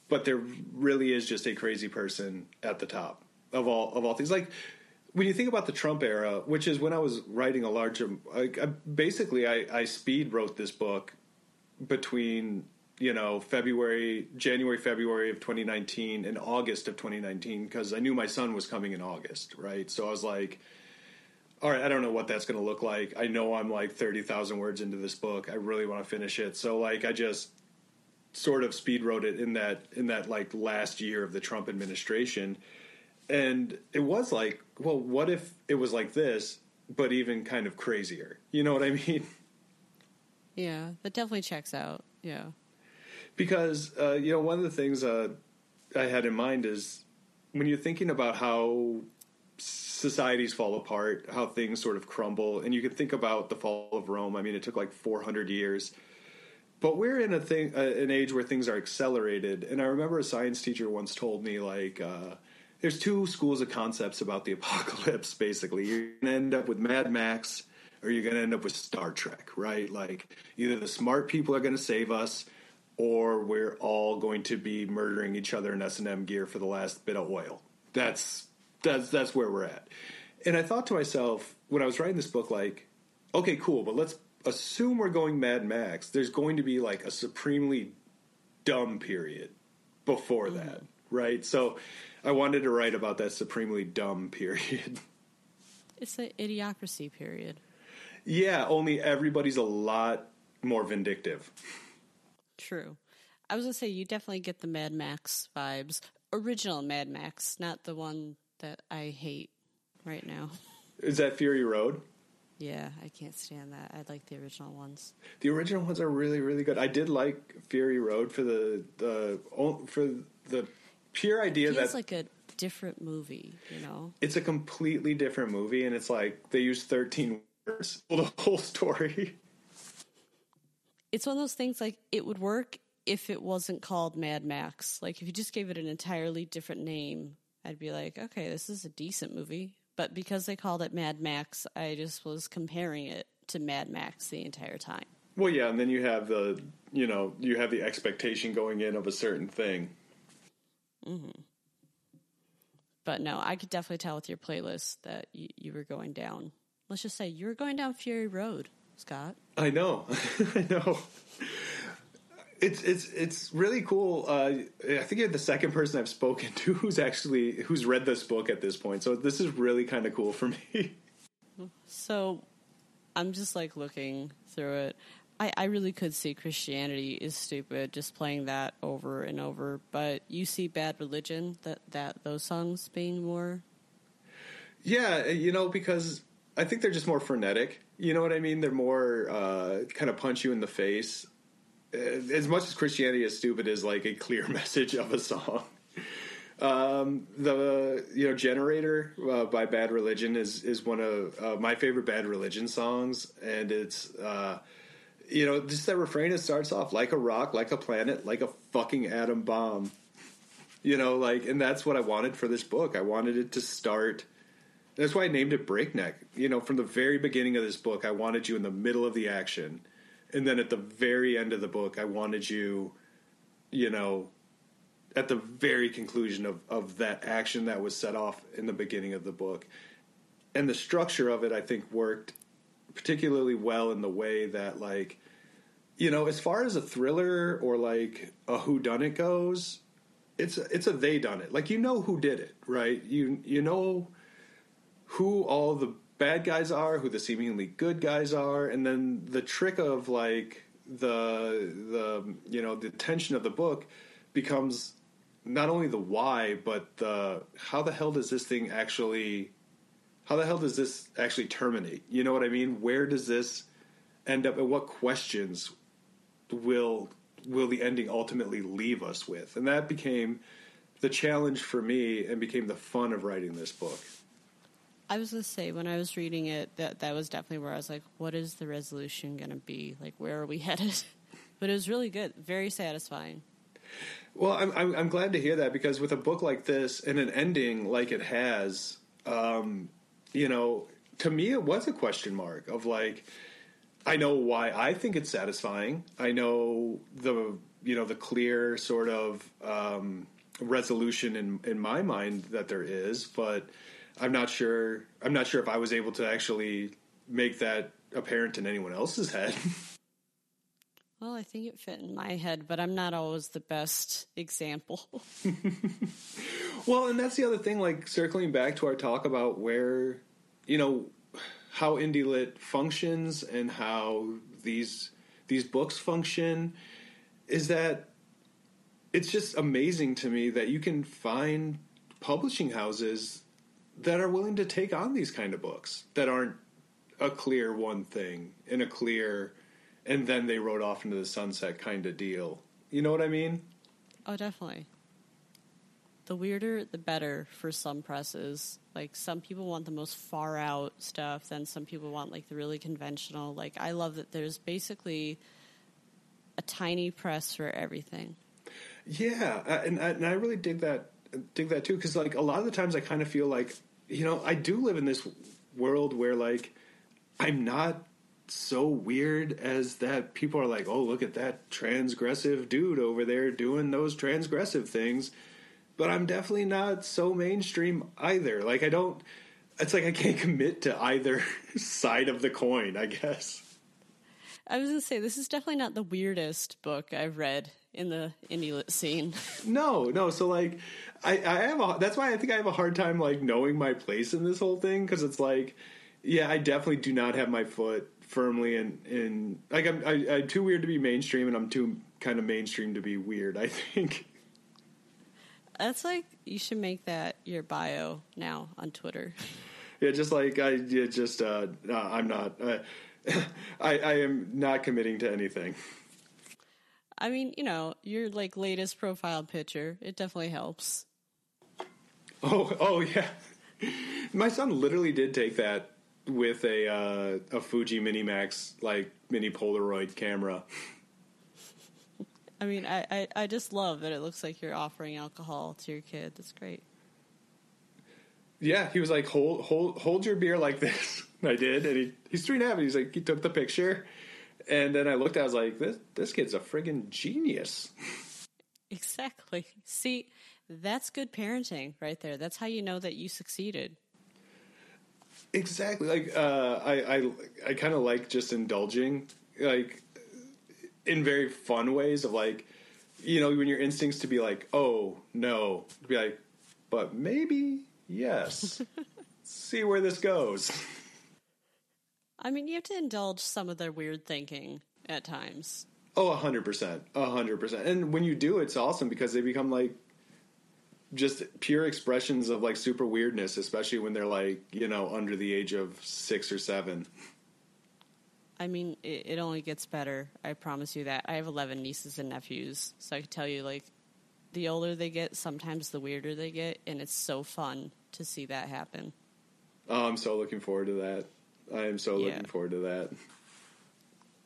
but there really is just a crazy person at the top of all of all things. Like when you think about the Trump era, which is when I was writing a larger, like, I, basically I, I speed wrote this book between you know February, January, February of 2019 and August of 2019 because I knew my son was coming in August, right? So I was like. All right, I don't know what that's going to look like. I know I'm like 30,000 words into this book. I really want to finish it. So like I just sort of speed wrote it in that in that like last year of the Trump administration, and it was like, well, what if it was like this, but even kind of crazier? You know what I mean? Yeah, that definitely checks out. Yeah, because uh, you know one of the things uh, I had in mind is when you're thinking about how societies fall apart, how things sort of crumble, and you can think about the fall of Rome. I mean, it took like 400 years but we're in a thing uh, an age where things are accelerated and i remember a science teacher once told me like uh, there's two schools of concepts about the apocalypse basically you're to end up with mad max or you're to end up with star trek right like either the smart people are to save us or we're all going to be murdering each other in s&m gear for the last bit of oil that's that's that's where we're at and i thought to myself when i was writing this book like okay cool but let's assume we're going Mad Max, there's going to be like a supremely dumb period before mm-hmm. that, right? So I wanted to write about that supremely dumb period. It's the idiocracy period. Yeah, only everybody's a lot more vindictive. True. I was to say, you definitely get the Mad Max vibes. Original Mad Max, not the one that I hate right now. Is that Fury Road? Yeah, I can't stand that. I like the original ones. The original ones are really, really good. I did like Fury Road for the the for the pure idea Feels that like a different movie, you know. it's a completely different movie, and it's like they use thirteen words for the whole story. It's one of those things like it would work if it wasn't called Mad Max. Like if you just gave it an entirely different name, I'd be like, okay, this is a decent movie. But because they called it Mad Max, I just was comparing it to Mad Max the entire time. Well, yeah, and then you have the you know you have the expectation going in of a certain thing. Hmm. But no, I could definitely tell with your playlist that you, you were going down. Let's just say you were going down Fury Road, Scott. I know, I know. It's it's it's really cool. Uh, I think you're the second person I've spoken to who's actually who's read this book at this point. So this is really kind of cool for me. So I'm just like looking through it. I, I really could see Christianity is stupid, just playing that over and over. But you see Bad Religion, that, that those songs being more. Yeah, you know, because I think they're just more frenetic. You know what I mean? They're more uh, kind of punch you in the face. Uh, As much as Christianity is stupid, is like a clear message of a song. Um, the you know generator uh, by Bad Religion is is one of uh, my favorite Bad Religion songs, and it's uh, you know just that refrain. It starts off like a rock, like a planet, like a fucking atom bomb. You know, like, and that's what I wanted for this book. I wanted it to start. That's why I named it Breakneck. You know, from the very beginning of this book, I wanted you in the middle of the action, and then at the very end of the book, I wanted you, you know, at the very conclusion of, of that action that was set off in the beginning of the book. And the structure of it, I think, worked particularly well in the way that, like, you know, as far as a thriller or like a who done it goes, it's a, it's a they done it. Like you know who did it, right? You you know who all the bad guys are, who the seemingly good guys are, and then the trick of like the the you know the tension of the book becomes not only the why, but the how the hell does this thing actually how the hell does this actually terminate? You know what I mean? Where does this end up and what questions will will the ending ultimately leave us with? And that became the challenge for me and became the fun of writing this book. I was going to say, when I was reading it, that, that was definitely where I was like, what is the resolution going to be? Like, where are we headed? But it was really good, very satisfying. Well, I'm, I'm I'm glad to hear that because with a book like this and an ending like it has, um, you know, to me it was a question mark of like, I know why I think it's satisfying. I know the you know the clear sort of um, resolution in in my mind that there is, but I'm not sure. I'm not sure if I was able to actually make that apparent in anyone else's head. Well, I think it fit in my head, but I'm not always the best example. Well, and that's the other thing, like circling back to our talk about where, you know, how indie lit functions and how these these books function is that it's just amazing to me that you can find publishing houses that are willing to take on these kind of books that aren't a clear one thing and a clear and then they rode off into the sunset kind of deal. You know what I mean? oh, definitely. The weirder, the better for some presses. Like, some people want the most far out stuff, then some people want, like, the really conventional. Like, I love that there's basically a tiny press for everything. Yeah, and, and I really dig that dig that too because like a lot of the times I kind of feel like you know I do live in this world where like I'm not so weird as that people are like oh look at that transgressive dude over there doing those transgressive things but I'm definitely not so mainstream either like I don't it's like I can't commit to either side of the coin I guess I was going to say, this is definitely not the weirdest book I've read in the indie lit scene. No, no. So like, I, I have a. That's why I think I have a hard time like knowing my place in this whole thing because it's like, yeah, I definitely do not have my foot firmly in in like I'm I, I'm too weird to be mainstream and I'm too kind of mainstream to be weird. I think. That's like, you should make that your bio now on Twitter. yeah, just like I yeah, just uh, no, I'm not. Uh, I, I am not committing to anything. I mean, you know, your like latest profile picture, it definitely helps. Oh, oh yeah. My son literally did take that with a uh, a Fuji Minimax like mini Polaroid camera. I mean, I, I, I just love that it looks like you're offering alcohol to your kid. That's great. Yeah, he was like, "Hold, hold, hold your beer like this." I did, and he, he's three and a half. And he's like, he took the picture, and then I looked. I was like, "This this kid's a friggin' genius." Exactly. See, that's good parenting right there. That's how you know that you succeeded. Exactly. Like uh, I, I, I kind of like just indulging, like in very fun ways of like, you know, when your instincts to be like, oh no, to be like, but maybe yes. See where this goes. I mean, you have to indulge some of their weird thinking at times. Oh, a hundred percent, a hundred percent. And when you do, it's awesome because they become like just pure expressions of like super weirdness, especially when they're like you know under the age of six or seven. I mean, it, it only gets better. I promise you that. I have eleven nieces and nephews, so I can tell you, like, the older they get, sometimes the weirder they get, and it's so fun to see that happen. Oh, I'm so looking forward to that. I am so Yeah. looking forward to that.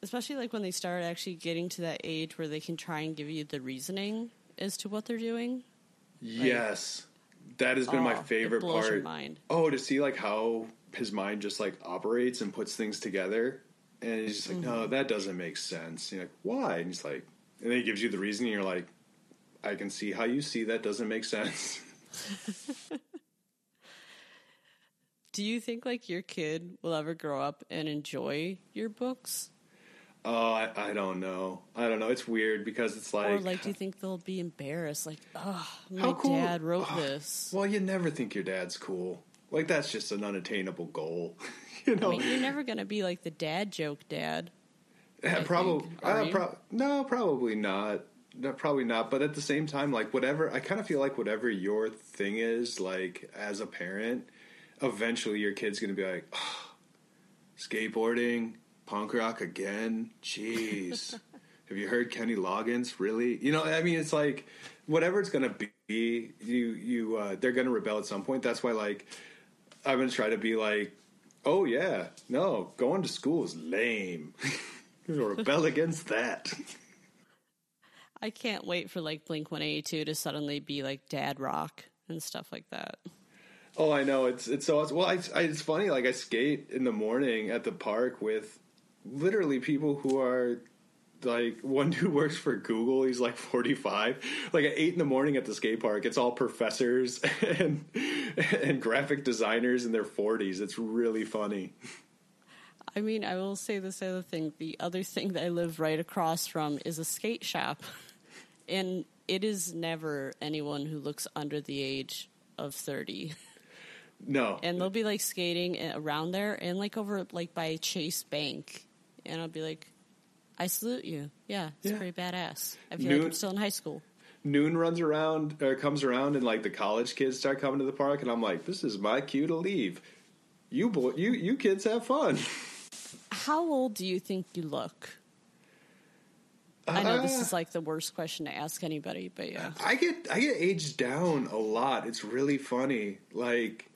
Especially like when they start actually getting to that age where they can try and give you the reasoning as to what they're doing. Yes, that has been my Oh, it favorite part. Oh, to see like how his mind just like operates and puts things together, and he's just like, no, Mm-hmm. that doesn't make sense. And you're like, why? And he's like, and then he gives you the reason. And you're like, I can see how you see that doesn't make sense. Do you think like your kid will ever grow up and enjoy your books? Oh, I, I don't know. I don't know. It's weird because it's like, or like do you think they'll be embarrassed like, "Oh, my cool- dad wrote Oh, this." well, you never think your dad's cool. Like that's just an unattainable goal. you know, I mean, you're never going to be like the dad joke dad. I probably think. Are uh, pro- no, probably not. No, probably not. But at the same time, like whatever, I kind of feel like whatever your thing is, like as a parent, eventually your kid's going to be like, "Oh, skateboarding, punk rock again. Jeez, have you heard Kenny Loggins? Really? You know, I mean, it's like whatever it's going to be, you you uh, they're going to rebel at some point. That's why, like, I'm going to try to be like, oh yeah, no, going to school is lame. rebel against that. I can't wait for like Blink 182 to suddenly be like dad rock and stuff like that. Oh, I know. It's it's so awesome. well. I, I, it's funny. Like I skate in the morning at the park with literally people who are like one who works for Google. He's like forty five. Like at eight in the morning at the skate park, it's all professors and and graphic designers in their forties. It's really funny. I mean, I will say this other thing. The other thing that I live right across from is a skate shop. And it is never anyone who looks under the age of 30. No, And they'll be like skating around there and like over like by Chase Bank. And I'll be like, I salute you. Yeah, it's Yeah. pretty badass. I feel like Noon- I'm still in high school. noon runs around or comes around, and like the college kids start coming to the park, and I'm like, this is my cue to leave. You boy, you you kids have fun. How old do you think you look? I know this Uh, is like the worst question to ask anybody, but yeah. I get I get aged down a lot. It's really funny. Like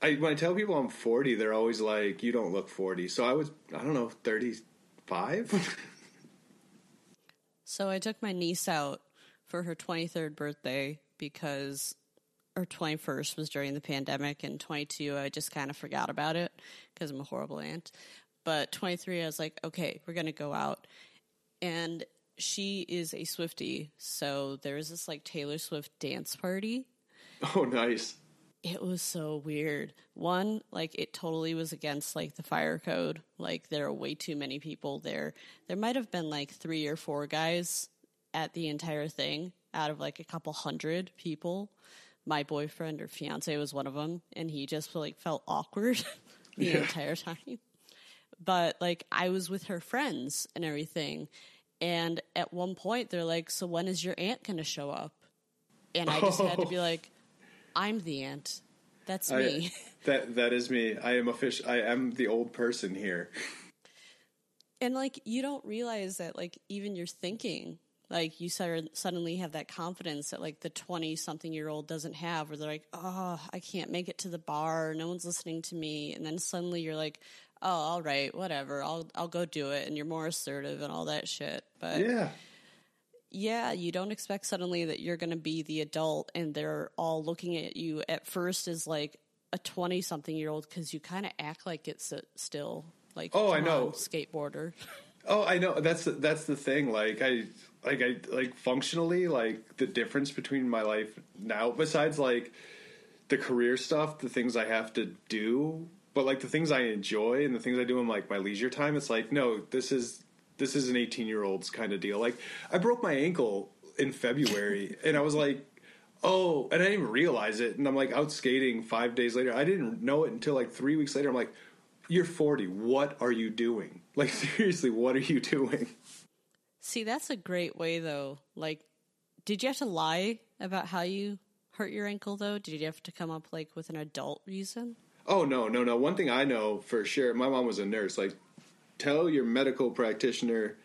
I when I tell people I'm 40, they're always like, "You don't look 40." So I was I don't know, 35. So I took my niece out for her 23rd birthday because her 21st was during the pandemic, and 22 I just kind of forgot about it because I'm a horrible aunt. But 23, I was like, okay, we're gonna go out, and she is a Swifty, so there was this like Taylor Swift dance party. oh, nice. It was so weird. One, like it totally was against like the fire code. Like there are way too many people there. There might have been like three or four guys at the entire thing out of like a couple hundred people. My boyfriend or fiance was one of them, and he just like felt awkward the Yeah. entire time. But like I was with her friends and everything, and at one point they're like, "So when is your aunt going to show up?" And I just had to be oh. like, I'm the aunt. That's I- me. that that is me. I am a fish. I am the old person here. And like you don't realize that like even your thinking like you suddenly have that confidence that like the 20 something year old doesn't have where they're like oh i can't make it to the bar no one's listening to me and then suddenly you're like oh all right whatever i'll i'll go do it and you're more assertive and all that shit but yeah yeah you don't expect suddenly that you're going to be the adult and they're all looking at you. At first as like a 20 something year old because you kind of act like it's still like oh i know. skateboarder. Oh i know. That's that's the thing. Like i like I like functionally like the difference between my life now besides like the career stuff, the things I have to do, but like the things I enjoy and the things I do in like my leisure time, it's like no, this is this is an 18 year old's kind of deal. Like I broke my ankle in February and I was like oh, and I didn't even realize it. And I'm like out skating five days later. I didn't know it until like three weeks later. I'm like, you're 40. What are you doing? Like, seriously, what are you doing? See, that's a great way though. Like, did you have to lie about how you hurt your ankle though? Did you have to come up like with an adult reason? Oh no, no, no. One thing I know for sure, my mom was a nurse. Like, tell your medical practitioner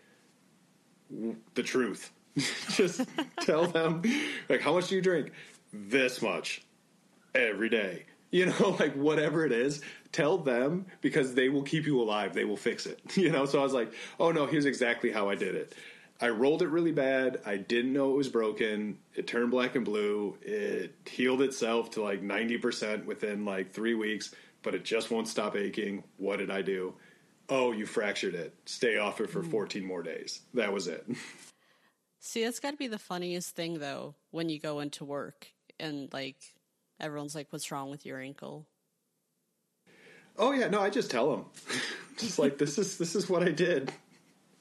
the truth. Just tell them like how much do you drink? This much every day. You know, like whatever it is, tell them because they will keep you alive. They will fix it. You know, so I was like, oh no, here's exactly how I did it. I rolled it really bad. I didn't know it was broken. It turned black and blue. It healed itself to like 90% within like three weeks, but it just won't stop aching. What did I do? Oh, you fractured it. Stay off it for hmm. 14 more days. That was it. See, that's got to be the funniest thing though when you go into work and like everyone's like, what's wrong with your ankle? Oh yeah, no, I just tell them. just like this is this is what I did.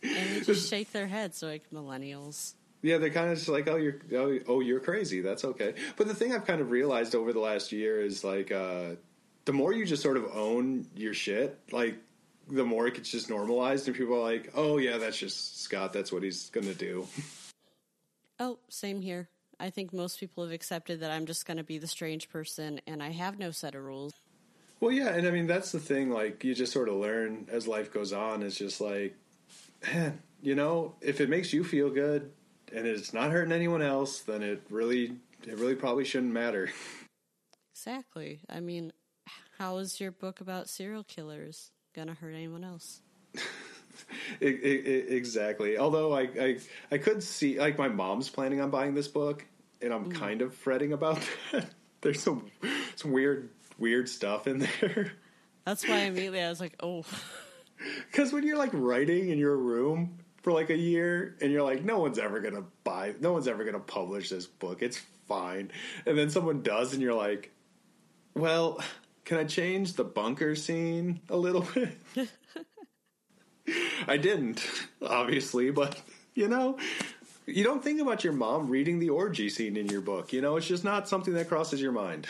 And they just shake their heads like millennials. Yeah, they're kind of just like, oh, you're oh, oh, you're crazy. That's okay. But the thing I've kind of realized over the last year is like, uh, the more you just sort of own your shit, like the more it gets just normalized, and people are like, oh yeah, that's just Scott. That's what he's gonna do. Oh, same here. I think most people have accepted that I'm just going to be the strange person, and I have no set of rules. Well, yeah, and I mean that's the thing. Like you just sort of learn as life goes on. It's just like man, you know, if it makes you feel good and it's not hurting anyone else, then it really, it really probably shouldn't matter. Exactly. I mean, how is your book about serial killers gonna hurt anyone else? it, it, exactly. Although I, I, I could see like my mom's planning on buying this book, and I'm mm. kind of fretting about that. There's some some weird weird stuff in there. That's why immediately I was like, oh. Because when you're like writing in your room for like a year and you're like, no one's ever to buy, no one's ever to publish this book. It's fine. And then someone does and you're like, well, can I change the bunker scene a little bit? I didn't, obviously, but you know, you don't think about your mom reading the orgy scene in your book. You know, it's just not something that crosses your mind.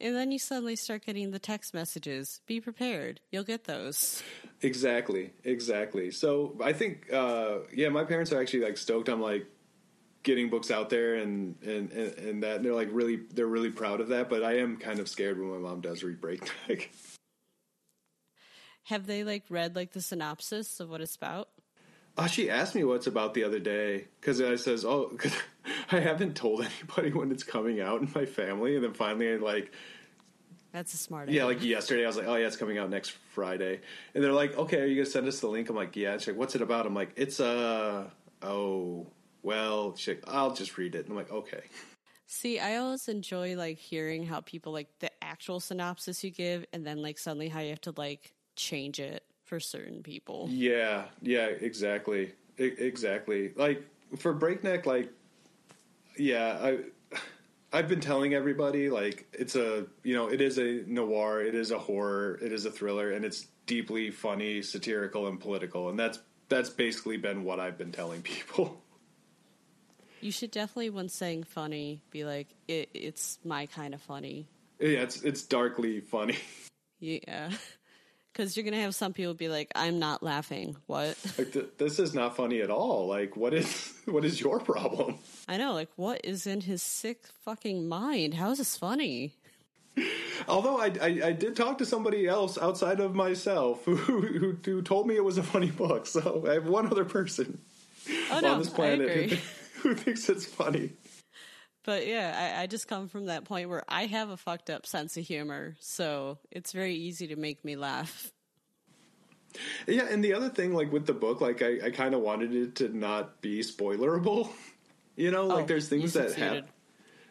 And then you suddenly start getting the text messages. Be prepared. You'll get those. Exactly. Exactly. So I think, uh, yeah, my parents are actually like stoked. I'm like getting books out there and, and, and, and that and they're like really, they're really proud of that. But I am kind of scared when my mom does read Breakneck. Have they like read like the synopsis of what it's about? Oh, she asked me what's about the other day because I says, "Oh, I haven't told anybody when it's coming out in my family." And then finally, I like, "That's a smart." Yeah, like yesterday, I was like, "Oh yeah, it's coming out next Friday," and they're like, "Okay, are you gonna send us the link?" I'm like, "Yeah." She's like, "What's it about?" I'm like, "It's uh oh well." Like, "I'll just read it." And I'm like, "Okay." See, I always enjoy like hearing how people like the actual synopsis you give, and then like suddenly how you have to like change it for certain people. Yeah, yeah, exactly, I- exactly. Like for Breakneck, like yeah, I. I've been telling everybody like it's a you know it is a noir, it is a horror, it is a thriller, and it's deeply funny, satirical, and political, and that's that's basically been what I've been telling people. You should definitely, when saying funny, be like it, it's my kind of funny. Yeah, it's it's darkly funny. Yeah. because you're gonna have some people be like, "I'm not laughing." What? Like th- this is not funny at all. Like, what is what is your problem? I know. Like, what is in his sick fucking mind? How is this funny? Although I, I, I, did talk to somebody else outside of myself who, who, who told me it was a funny book. So I have one other person oh, no, on this planet who, thinks it's funny. But yeah, I, I just come from that point where I have a fucked up sense of humor, so it's very easy to make me laugh. Yeah, and the other thing, like with the book, like I, I kind of wanted it to not be spoilerable. You know, like oh, there's things that happen.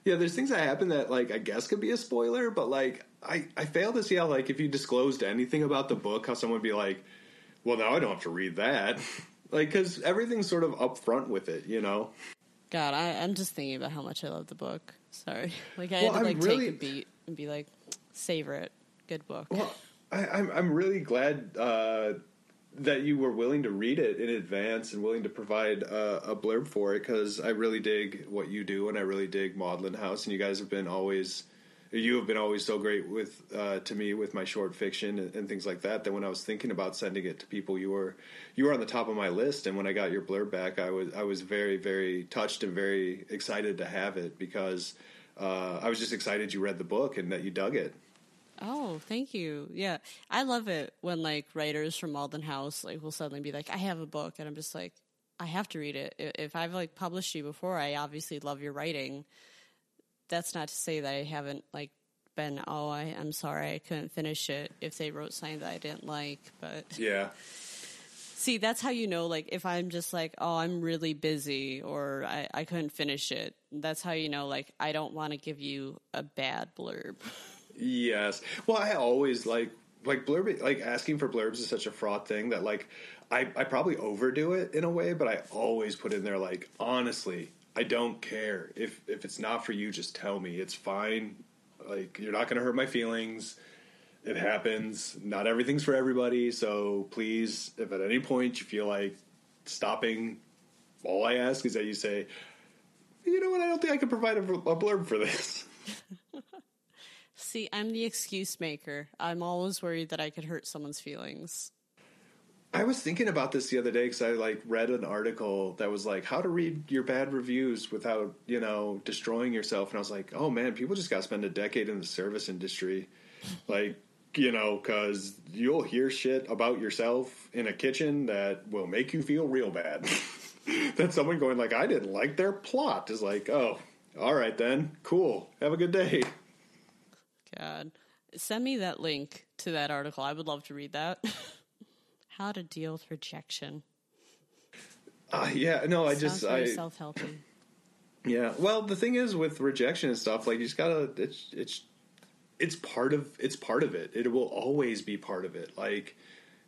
Yeah, there's things that happen that like I guess could be a spoiler, but like I I fail to see how like if you disclosed anything about the book, how someone would be like, well, now I don't have to read that, like because everything's sort of upfront with it, you know. God, I, am just thinking about how much I love the book. Sorry, like I well, had to like really, take a beat and be like, savor it. Good book. Well, I, am I'm, I'm really glad uh, that you were willing to read it in advance and willing to provide uh, a blurb for it because I really dig what you do and I really dig Maudlin House and you guys have been always you have been always so great with uh, to me with my short fiction and, and, things like that that when I was thinking about sending it to people you were you were on the top of my list and when I got your blurb back I was I was very very touched and very excited to have it because uh, I was just excited you read the book and that you dug it. Oh, thank you. Yeah. I love it when like writers from Maudlin House like will suddenly be like, I have a book and I'm just like, I have to read it. If I've like published you before, I obviously love your writing. That's not to say that I haven't like been, oh, I, I'm sorry I couldn't finish it if they wrote something that I didn't like. But yeah. See, that's how you know, like, if I'm just like, oh, I'm really busy or I, I couldn't finish it, that's how you know, like, I don't want to give you a bad blurb. Yes. Well, I always like like blurb like asking for blurbs is such a fraught thing that like I I probably overdo it in a way, but I always put in there like honestly, I don't care if if it's not for you, just tell me. It's fine. Like you're not to hurt my feelings. It happens. Not everything's for everybody, so please, if at any point you feel like stopping, all I ask is that you say, you know what, I don't think I can provide a, a blurb for this. See, I'm the excuse maker. I'm always worried that I could hurt someone's feelings. I was thinking about this the other day because I like read an article that was like how to read your bad reviews without you know destroying yourself, and I was like, oh man, people just got to spend a decade in the service industry, like you know, because you'll hear shit about yourself in a kitchen that will make you feel real bad. that someone going like, I didn't like their plot is like, oh, all right then, cool, have a good day. God. Send me that link to that article. I would love to read that. How to deal with rejection. Uh, yeah, no, I Sounds just I self helping. Yeah, well, the thing is with rejection and stuff, like you just gotta it's it's it's part of it's part of it. It will always be part of it. Like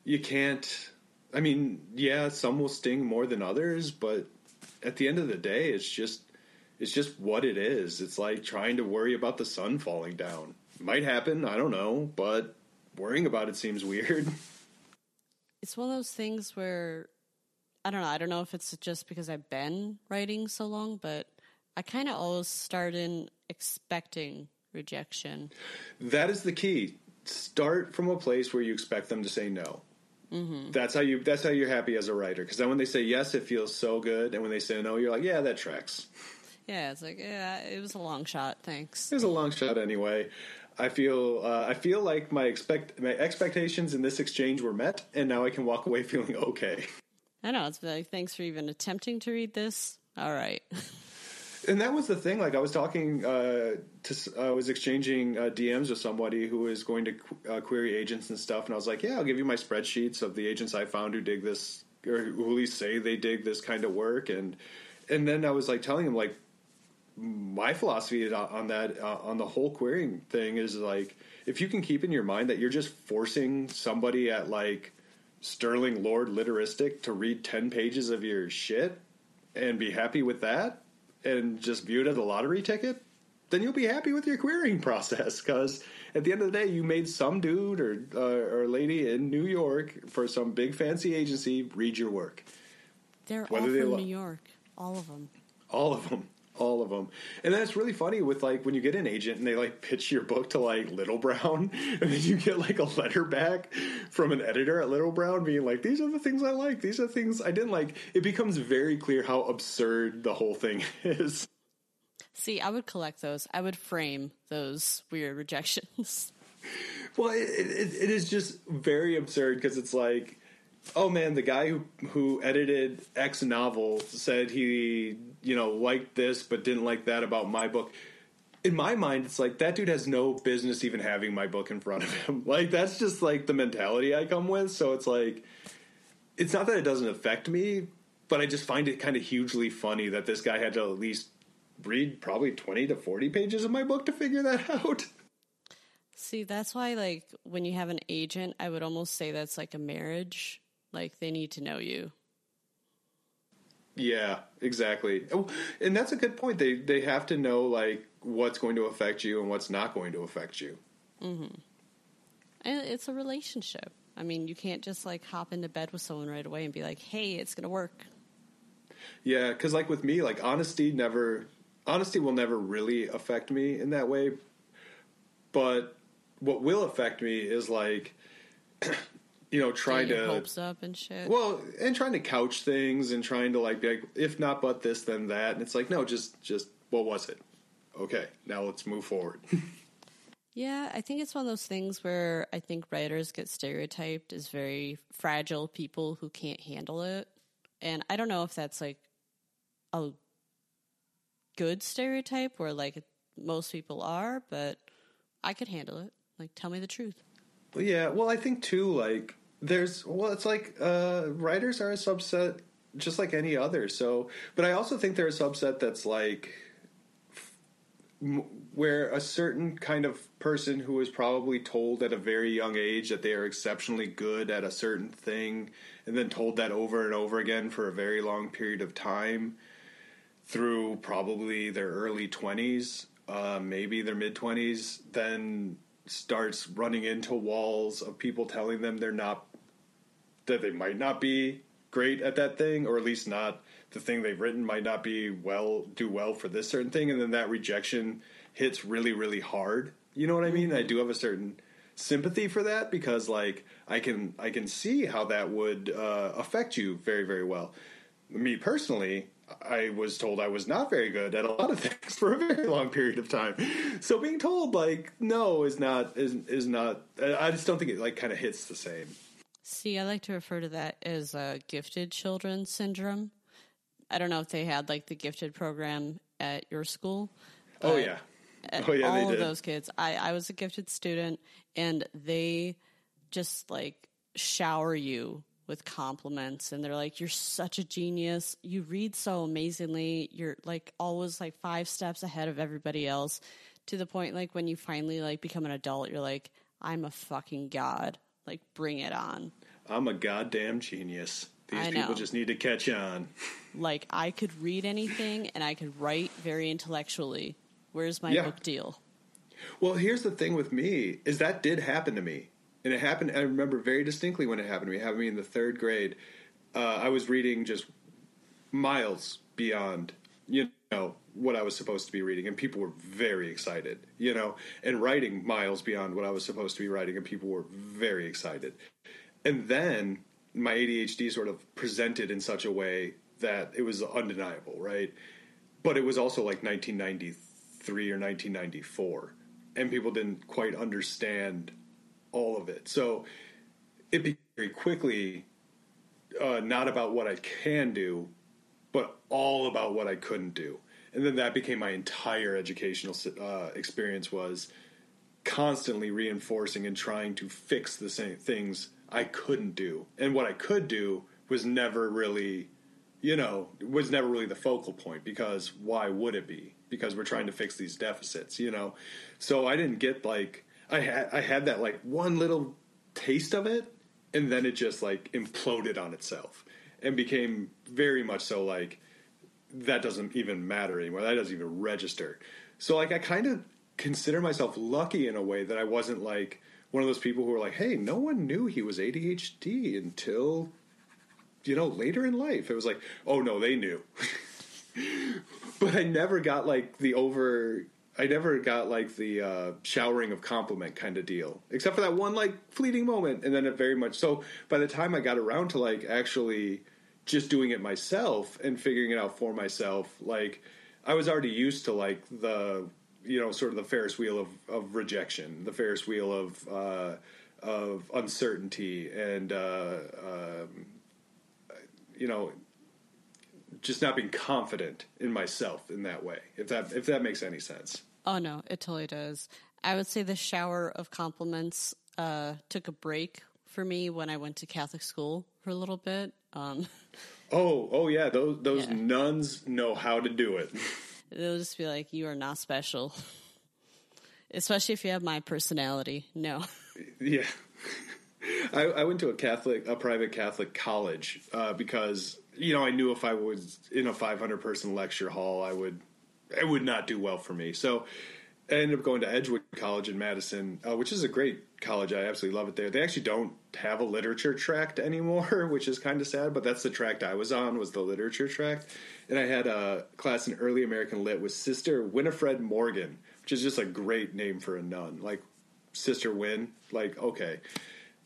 you can't. I mean, yeah, some will sting more than others, but at the end of the day, it's just it's just what it is. It's like trying to worry about the sun falling down. Might happen, I don't know, but worrying about it seems weird. It's one of those things where I don't know, I don't know if it's just because I've been writing so long, but I kind of always start in expecting rejection. That is the key. Start from a place where you expect them to say no. Mm-hmm. That's how you. That's how you're happy as a writer. Because then when they say yes, it feels so good, and when they say no, you're like, yeah, that tracks. Yeah, it's like yeah, it was a long shot. Thanks. It was a long shot anyway. I feel uh, I feel like my expect my expectations in this exchange were met, and now I can walk away feeling okay. I know it's like thanks for even attempting to read this. All right. and that was the thing. Like I was talking uh, to, I was exchanging uh, DMs with somebody who is going to uh, query agents and stuff, and I was like, "Yeah, I'll give you my spreadsheets of the agents I found who dig this, or who at least say they dig this kind of work." And and then I was like telling him like my philosophy on that uh, on the whole querying thing is like if you can keep in your mind that you're just forcing somebody at like sterling lord literistic to read 10 pages of your shit and be happy with that and just view it as a lottery ticket then you'll be happy with your querying process. Because at the end of the day you made some dude or uh, or lady in new york for some big fancy agency read your work. They're Whether all from they lo- new york all of them all of them all of them. And that's really funny with like when you get an agent and they like pitch your book to like Little Brown, and then you get like a letter back from an editor at Little Brown being like, "These are the things I like. These are the things I didn't like." It becomes very clear how absurd the whole thing is. See, I would collect those. I would frame those weird rejections. well, it, it, it is just very absurd because it's like, oh man, the guy who who edited X novel said he you know liked this but didn't like that about my book. In my mind, it's like that dude has no business even having my book in front of him. Like that's just like the mentality I come with. So it's like, it's not that it doesn't affect me, but I just find it kind of hugely funny that this guy had to at least read probably 20 to 40 pages of my book to figure that out. See, that's why, like, when you have an agent, I would almost say that's like a marriage. Like, they need to know you. Yeah, exactly. Oh, and that's a good point. They they have to know like what's going to affect you and what's not going to affect you. Mm-hmm. And it's a relationship. I mean, you can't just like hop into bed with someone right away and be like, "Hey, it's going to work." Yeah, because like with me, like honesty never, honesty will never really affect me in that way. But what will affect me is like, you know, trying your to hopes up and shit. well, and trying to couch things and trying to like be like, if not but this, then that, and it's like, no, just just what was it? Okay, now let's move forward. Yeah, I think it's one of those things where I think writers get stereotyped as very fragile people who can't handle it. And I don't know if that's like a good stereotype where like most people are, but I could handle it. Like, tell me the truth. Yeah, well, I think too, like there's, well, it's like uh, writers are a subset just like any other. So, but I also think they're a subset that's like where a certain kind of person who was probably told at a very young age that they are exceptionally good at a certain thing, and then told that over and over again for a very long period of time through probably their early 20s, uh, maybe their mid 20s, then starts running into walls of people telling them they're not, that they might not be great at that thing, or at least not the thing they've written might not be well, do well for this certain thing. And then that rejection hits really, really hard. You know what I mean? I do have a certain sympathy for that because like I can I can see how that would uh, affect you very very well. Me personally, I was told I was not very good at a lot of things for a very long period of time. So being told like no is not is is not. I just don't think it like kind of hits the same. See, I like to refer to that as uh, gifted children syndrome. I don't know if they had like the gifted program at your school. Oh yeah, Oh, yeah, they all of those kids. I, I was a gifted student, and they just like shower you with compliments, and they're like, "You're such a genius. You read so amazingly. You're like always like five steps ahead of everybody else." To the point, like when you finally like become an adult, you're like, "I'm a fucking god. Like, bring it on." I'm a goddamn genius. These I people know. just need to catch on. Like, I could read anything, and I could write very intellectually. Where's my Yeah. book deal? Well, here's the thing with me is that did happen to me, and it happened. I remember very distinctly when it happened to me. It happened to me in the third grade. Uh, I was reading just miles beyond, you know, what I was supposed to be reading, and people were very excited, you know, and writing miles beyond what I was supposed to be writing, and people were very excited. And then my ADHD sort of presented in such a way that it was undeniable, right? But it was also like 1993 or 1994, and people didn't quite understand all of it. So it became very quickly uh, not about what I can do, but all about what I couldn't do. And then that became my entire educational uh, experience was constantly reinforcing and trying to fix the same things I couldn't do. And what I could do was never really, you know, was never really the focal point because why would it be? Because we're trying to fix these deficits, you know. So I didn't get like I had I had that like one little taste of it and then it just like imploded on itself and became very much so like that doesn't even matter anymore. That doesn't even register. So like I kind of consider myself lucky in a way that I wasn't like one of those people who were like, "Hey, no one knew he was ADHD until you know later in life." It was like, "Oh no, they knew." but I never got like the over I never got like the uh, showering of compliment kind of deal, except for that one like fleeting moment, and then it very much. So by the time I got around to like actually just doing it myself and figuring it out for myself, like I was already used to like the you know, sort of the Ferris wheel of, of rejection, the Ferris wheel of uh, of uncertainty, and uh, um, you know, just not being confident in myself in that way. If that if that makes any sense. Oh no, it totally does. I would say the shower of compliments uh, took a break for me when I went to Catholic school for a little bit. Um, oh, oh yeah, those those Yeah. nuns know how to do it. They'll just be like, "You are not special," especially if you have my personality. No, Yeah. I, I went to a Catholic, a private Catholic college uh, because you know I knew if I was in a 500 person lecture hall, I would it would not do well for me. So I ended up going to Edgewood College in Madison, uh, which is a great college. I absolutely love it there. They actually don't have a literature tract anymore, which is kind of sad. But that's the tract I was on was the literature tract, and I had a class in early American lit with Sister Winifred Morgan, which is just a great name for a nun, like Sister Win. Like okay.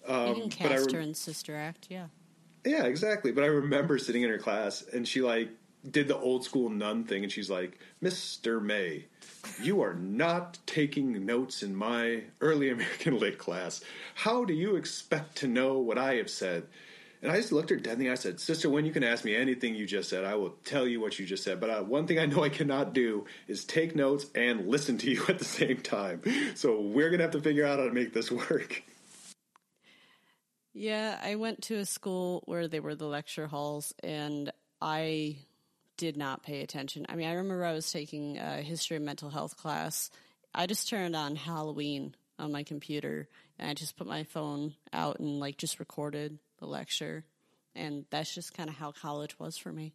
you can Um, but I cast rem- her in Sister Act. Yeah, Yeah, exactly. But I remember sitting in her class and she like did the old school nun thing and she's like, Mr. May, you are not taking notes in my early American lit class. How do you expect to know what I have said? And I just looked at her dead in the eye. I said, Sister, when you can ask me anything you just said, I will tell you what you just said. But uh, one thing I know I cannot do is take notes and listen to you at the same time. So we're to have to figure out how to make this work. yeah. I went to a school where they were the lecture halls, and I did not pay attention. I mean, I remember I was taking a history of mental health class. I just turned on Halloween on my computer, and I just put my phone out and like just recorded the lecture, and that's just kind of how college was for me.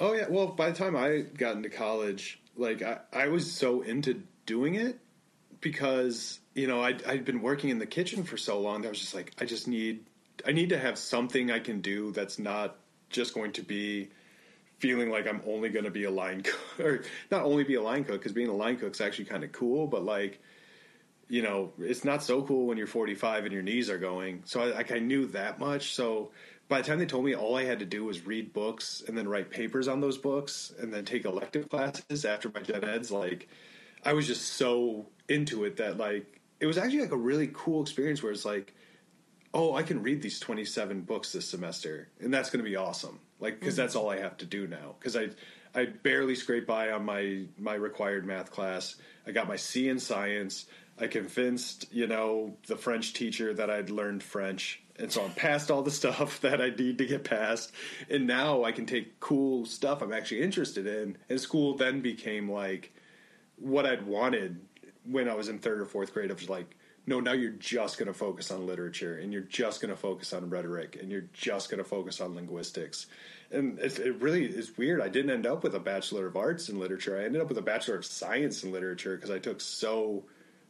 Oh yeah. Well, by the time I got into college, like I, I was so into doing it because you know I'd, I'd been working in the kitchen for so long that I was just like I just need I need to have something I can do that's not just going to be feeling like I'm only going to be a line cook or not only be a line cook because being a line cook is actually kind of cool, but like you know it's not so cool when you're 45 and your knees are going. So I, like I knew that much. So by the time they told me all I had to do was read books and then write papers on those books and then take elective classes after my gen eds, like I was just so into it that like it was actually like a really cool experience where it's like, oh, I can read these 27 books this semester and that's going to be awesome. Like because mm-hmm. that's all I have to do now because I I barely scraped by on my my required math class. I got my C in science. I convinced, you know, the French teacher that I'd learned French. And so I'm past all the stuff that I need to get past. And now I can take cool stuff I'm actually interested in. And school then became like what I'd wanted when I was in third or fourth grade. Of like, no, now you're just going to focus on literature and you're just going to focus on rhetoric and you're just going to focus on linguistics. And it, it really is weird. I didn't end up with a Bachelor of Arts in Literature. I ended up with a Bachelor of Science in Literature because I took so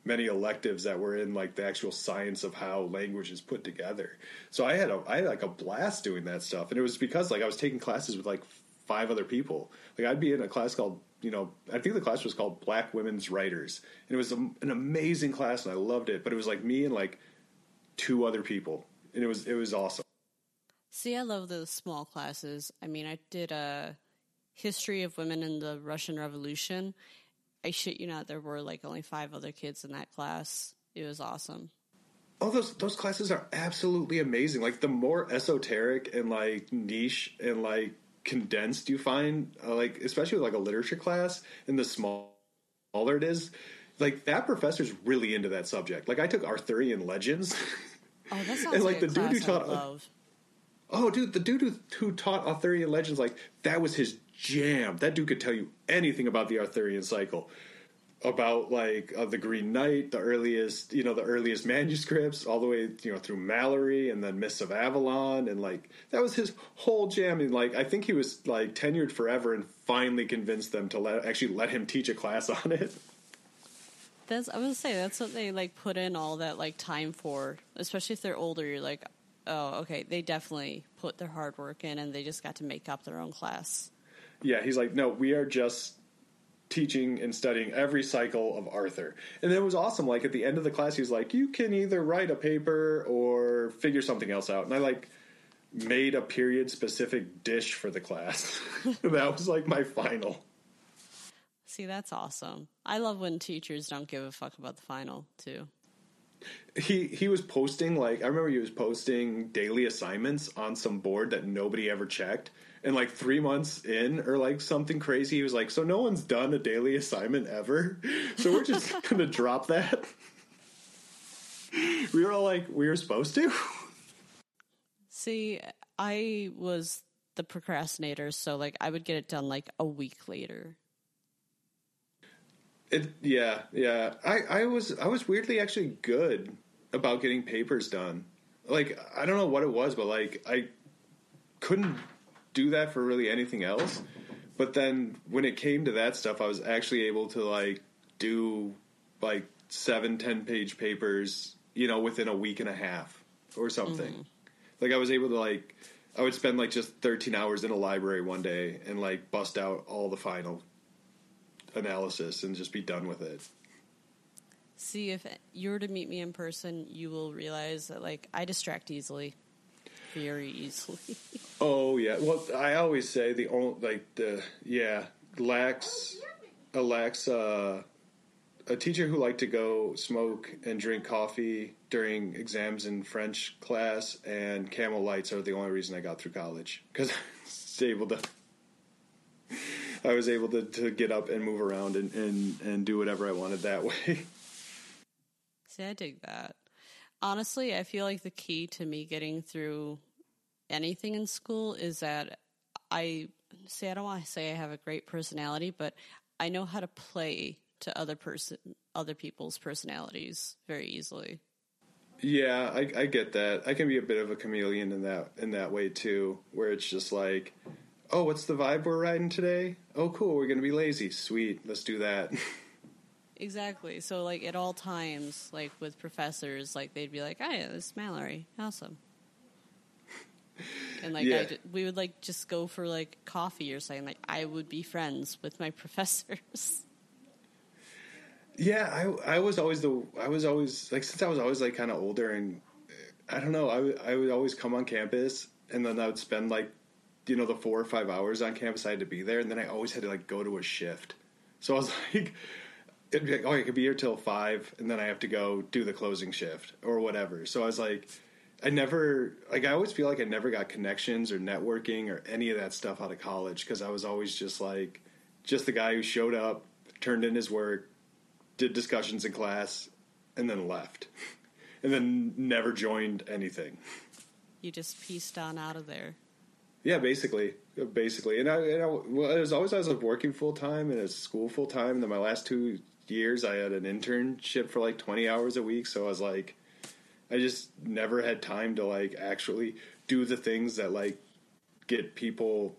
many electives that were in like the actual science of how language is put together. So I had a I had like a blast doing that stuff, and it was because like I was taking classes with like five other people. Like I'd be in a class called you know I think the class was called Black Women's Writers, and it was a, an amazing class, and I loved it. But it was like me and like two other people, and it was it was awesome. See, I love those small classes. I mean, I did a history of women in the Russian Revolution. I shit you not, there were like only five other kids in that class. It was awesome. Oh, those those classes are absolutely amazing. Like the more esoteric and like niche and like condensed you find, uh, like especially with like a literature class, and the small- smaller it is, like that professor's really into that subject. Like I took Arthurian legends. Oh, that sounds And, like, like, the dude who taught- love. oh, dude, the dude who, who taught Arthurian legends, like that was his jam. That dude could tell you anything about the Arthurian cycle. About like uh, the Green Knight, the earliest, you know, the earliest manuscripts, all the way, you know, through Malory and then Mists of Avalon, and like that was his whole jam. And like, I think he was like tenured forever, and finally convinced them to let actually let him teach a class on it. That's I would say that's what they like put in all that like time for, especially if they're older. You're like, oh, okay, they definitely put their hard work in, and they just got to make up their own class. Yeah, he's like, no, we are just teaching and studying every cycle of Arthur. And it was awesome. Like at the end of the class, he was like, you can either write a paper or figure something else out. And I like made a period specific dish for the class. that was like my final. See, that's awesome. I love when teachers don't give a fuck about the final, too. He he was posting like I remember he was posting daily assignments on some board that nobody ever checked. And like three months in, or like something crazy, he was like, "So no one's done a daily assignment ever, so we're just gonna drop that." we were all like, "We were supposed to." See, I was the procrastinator, so like I would get it done like a week later. It, yeah, yeah. I, I was I was weirdly actually good about getting papers done. Like I don't know what it was, but like I couldn't do that for really anything else. But then when it came to that stuff, I was actually able to like do like seven, ten page papers, you know, within a week and a half or something. Mm. Like I was able to like I would spend like just 13 hours in a library one day and like bust out all the final analysis and just be done with it. See, if you were to meet me in person, you will realize that like I distract easily, very easily. oh yeah, well I always say the only like the yeah lacks a lacks uh, a teacher who liked to go smoke and drink coffee during exams in French class and Camel Lights are the only reason I got through college because I was able to I was able to, to get up and move around and, and, and do whatever I wanted that way. See, I dig that. Honestly, I feel like the key to me getting through anything in school is that I say I don't want to say I have a great personality, but I know how to play to other person other people's personalities very easily. Yeah, I, I get that. I can be a bit of a chameleon in that in that way too, where it's just like oh, what's the vibe we're riding today? Oh, cool, we're going to be lazy. Sweet, let's do that. exactly. So, like, at all times, like, with professors, like, they'd be like, oh, yeah, this is Mallory. Awesome. And, like, yeah. we would, like, just go for, like, coffee or something. Like, I would be friends with my professors. Yeah, I, I was always the, I was always, like, since I was always, like, kind of older and, eh, I don't know, I, I would always come on campus and then I would spend, like, you know the four or five hours on campus I had to be there, and then I always had to like go to a shift. So I was like, it'd be like, oh, I could be here till five, and then I have to go do the closing shift or whatever. So I was like, I never like I always feel like I never got connections or networking or any of that stuff out of college because I was always just like just the guy who showed up, turned in his work, did discussions in class, and then left, and then never joined anything. You just pieced on out of there. Yeah, basically, basically, and I, and I well, it was always I was working full time and at school full time. And then my last two years, I had an internship for like twenty hours a week. So I was like, I just never had time to like actually do the things that like get people,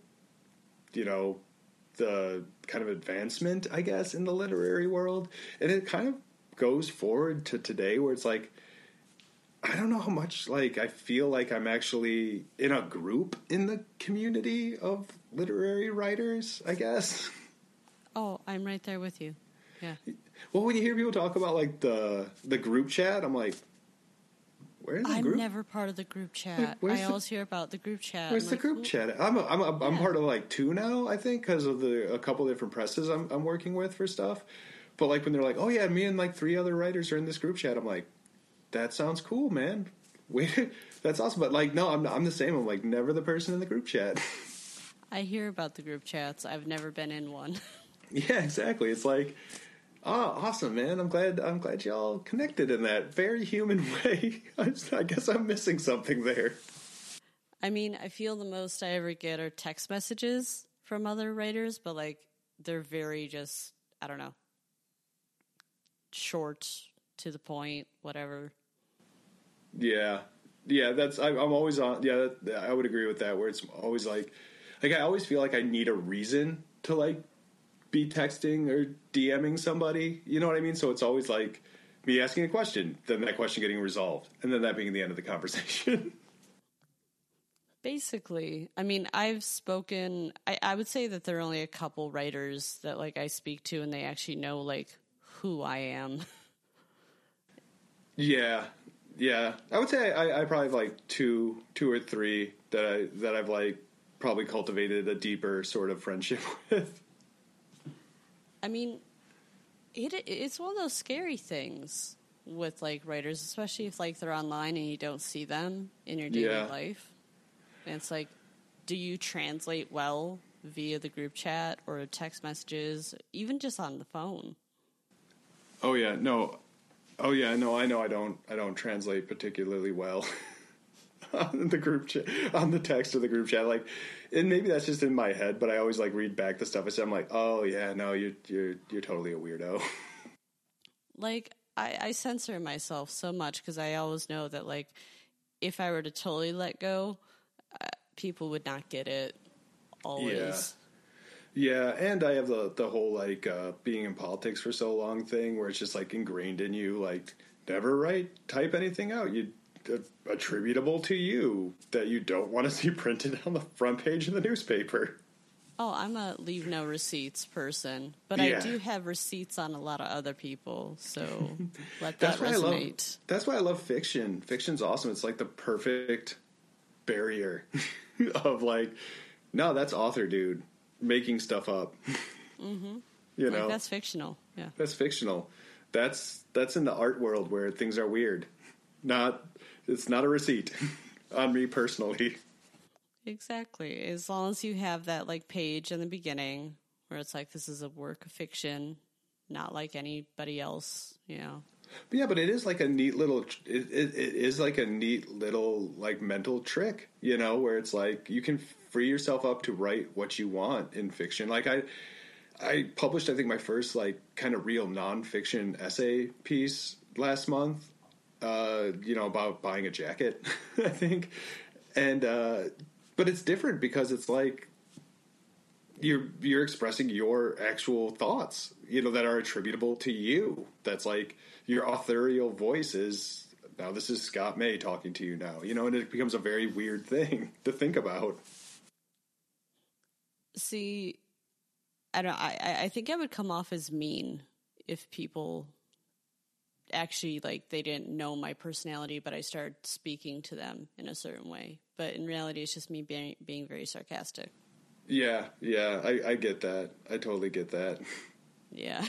you know, the kind of advancement, I guess, in the literary world. And it kind of goes forward to today, where it's like I don't know how much like I feel like I'm actually in a group in the community of literary writers, I guess. Oh, I'm right there with you. Yeah. Well, when you hear people talk about like the the group chat, I'm like, where's the group? I'm group? never part of the group chat. Like, I the, always hear about the group chat. Where's I'm the like, group chat? I'm a, I'm a, I'm yeah. part of like two now, I think, because of the a couple different presses I'm I'm working with for stuff. But like when they're like, oh yeah, me and like three other writers are in this group chat, I'm like, that sounds cool, man. Wait, that's awesome. But like, no, I'm I'm the same. I'm like never the person in the group chat. I hear about the group chats. I've never been in one. yeah, exactly. It's like, oh, awesome, man. I'm glad. I'm glad y'all connected in that very human way. I guess I'm missing something there. I mean, I feel the most I ever get are text messages from other writers, but like they're very just I don't know short to the point, whatever. Yeah, yeah. That's I, am always on. Yeah, that, I would agree with that. Where it's always like, like I always feel like I need a reason to like be texting or DMing somebody. You know what I mean? So it's always like me asking a question, then that question getting resolved, and then that being the end of the conversation. Basically, I mean, I've spoken. I, I would say that there are only a couple writers that like I speak to, and they actually know like who I am. Yeah, yeah. I would say I, I probably have like two, two or three that I that I've like probably cultivated a deeper sort of friendship with. I mean, it it's one of those scary things with like writers, especially if like they're online and you don't see them in your daily Yeah. life. And it's like, do you translate well via the group chat or text messages, even just on the phone? Oh yeah, no. Oh yeah, no. I know. I don't. I don't translate particularly well on the group chat, on the text of the group chat. Like, and maybe that's just in my head, but I always like read back the stuff I said. I'm like, oh yeah, no, you're you're you're totally a weirdo. like I, I censor myself so much because I always know that like if I were to totally let go, uh, people would not get it. Always. Yeah, and I have the the whole like uh, being in politics for so long thing where it's just like ingrained in you, like never write type anything out you uh, attributable to you that you don't want to see printed on the front page of the newspaper. Oh, I'm a leave no receipts person, but I do have receipts on a lot of other people, so let that That's I love. resonate. That's why I love fiction. Fiction's awesome. It's like the perfect barrier of like, no, that's author dude making stuff up. Mm-hmm. You know, Like that's fictional. Yeah. That's fictional. That's that's in the art world where things are weird. Not it's not a receipt on me personally. Exactly. As long as you have that like page in the beginning where it's like this is a work of fiction, not like anybody else, you know. But yeah, but it is like a neat little. It, it, it is like a neat little like mental trick, you know, where it's like you can free yourself up to write what you want in fiction. Like I, I published I think my first like kind of real nonfiction essay piece last month. Uh, you know about buying a jacket, I think, and uh, but it's different because it's like you're you're expressing your actual thoughts, you know, that are attributable to you. That's like your authorial voice is now this is Scott May talking to you now, you know, and it becomes a very weird thing to think about. See, I don't. I I- think I would come off as mean if people actually like they didn't know my personality, but I started speaking to them in a certain way. But in reality, it's just me being being very sarcastic. Yeah, yeah, I, I get that. I totally get that. Yeah.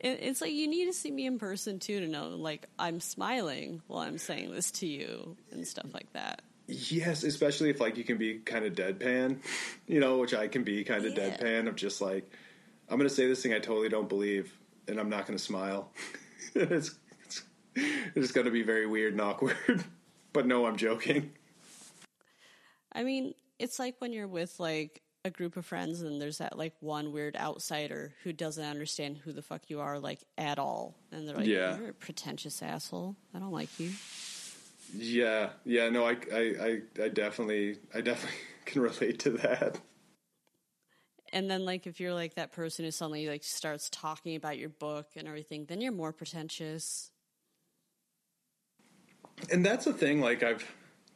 It- It's like you need to see me in person too to know, like I'm smiling while I'm saying this to you and stuff like that. Yes, especially if like you can be kind of deadpan, you know, which I can be kind of Yeah. deadpan of just like I'm going to say this thing I totally don't believe, and I'm not going to smile. it's it's, it's going to be very weird and awkward. but no, I'm joking. I mean, it's like when you're with like a group of friends and there's that like one weird outsider who doesn't understand who the fuck you are like at all, and they're like, Yeah. "You're a pretentious asshole. I don't like you." Yeah, yeah, no, I, I, I, I definitely, I definitely can relate to that. And then like if you're like that person who suddenly like starts talking about your book and everything, then you're more pretentious. And that's a thing, like I've,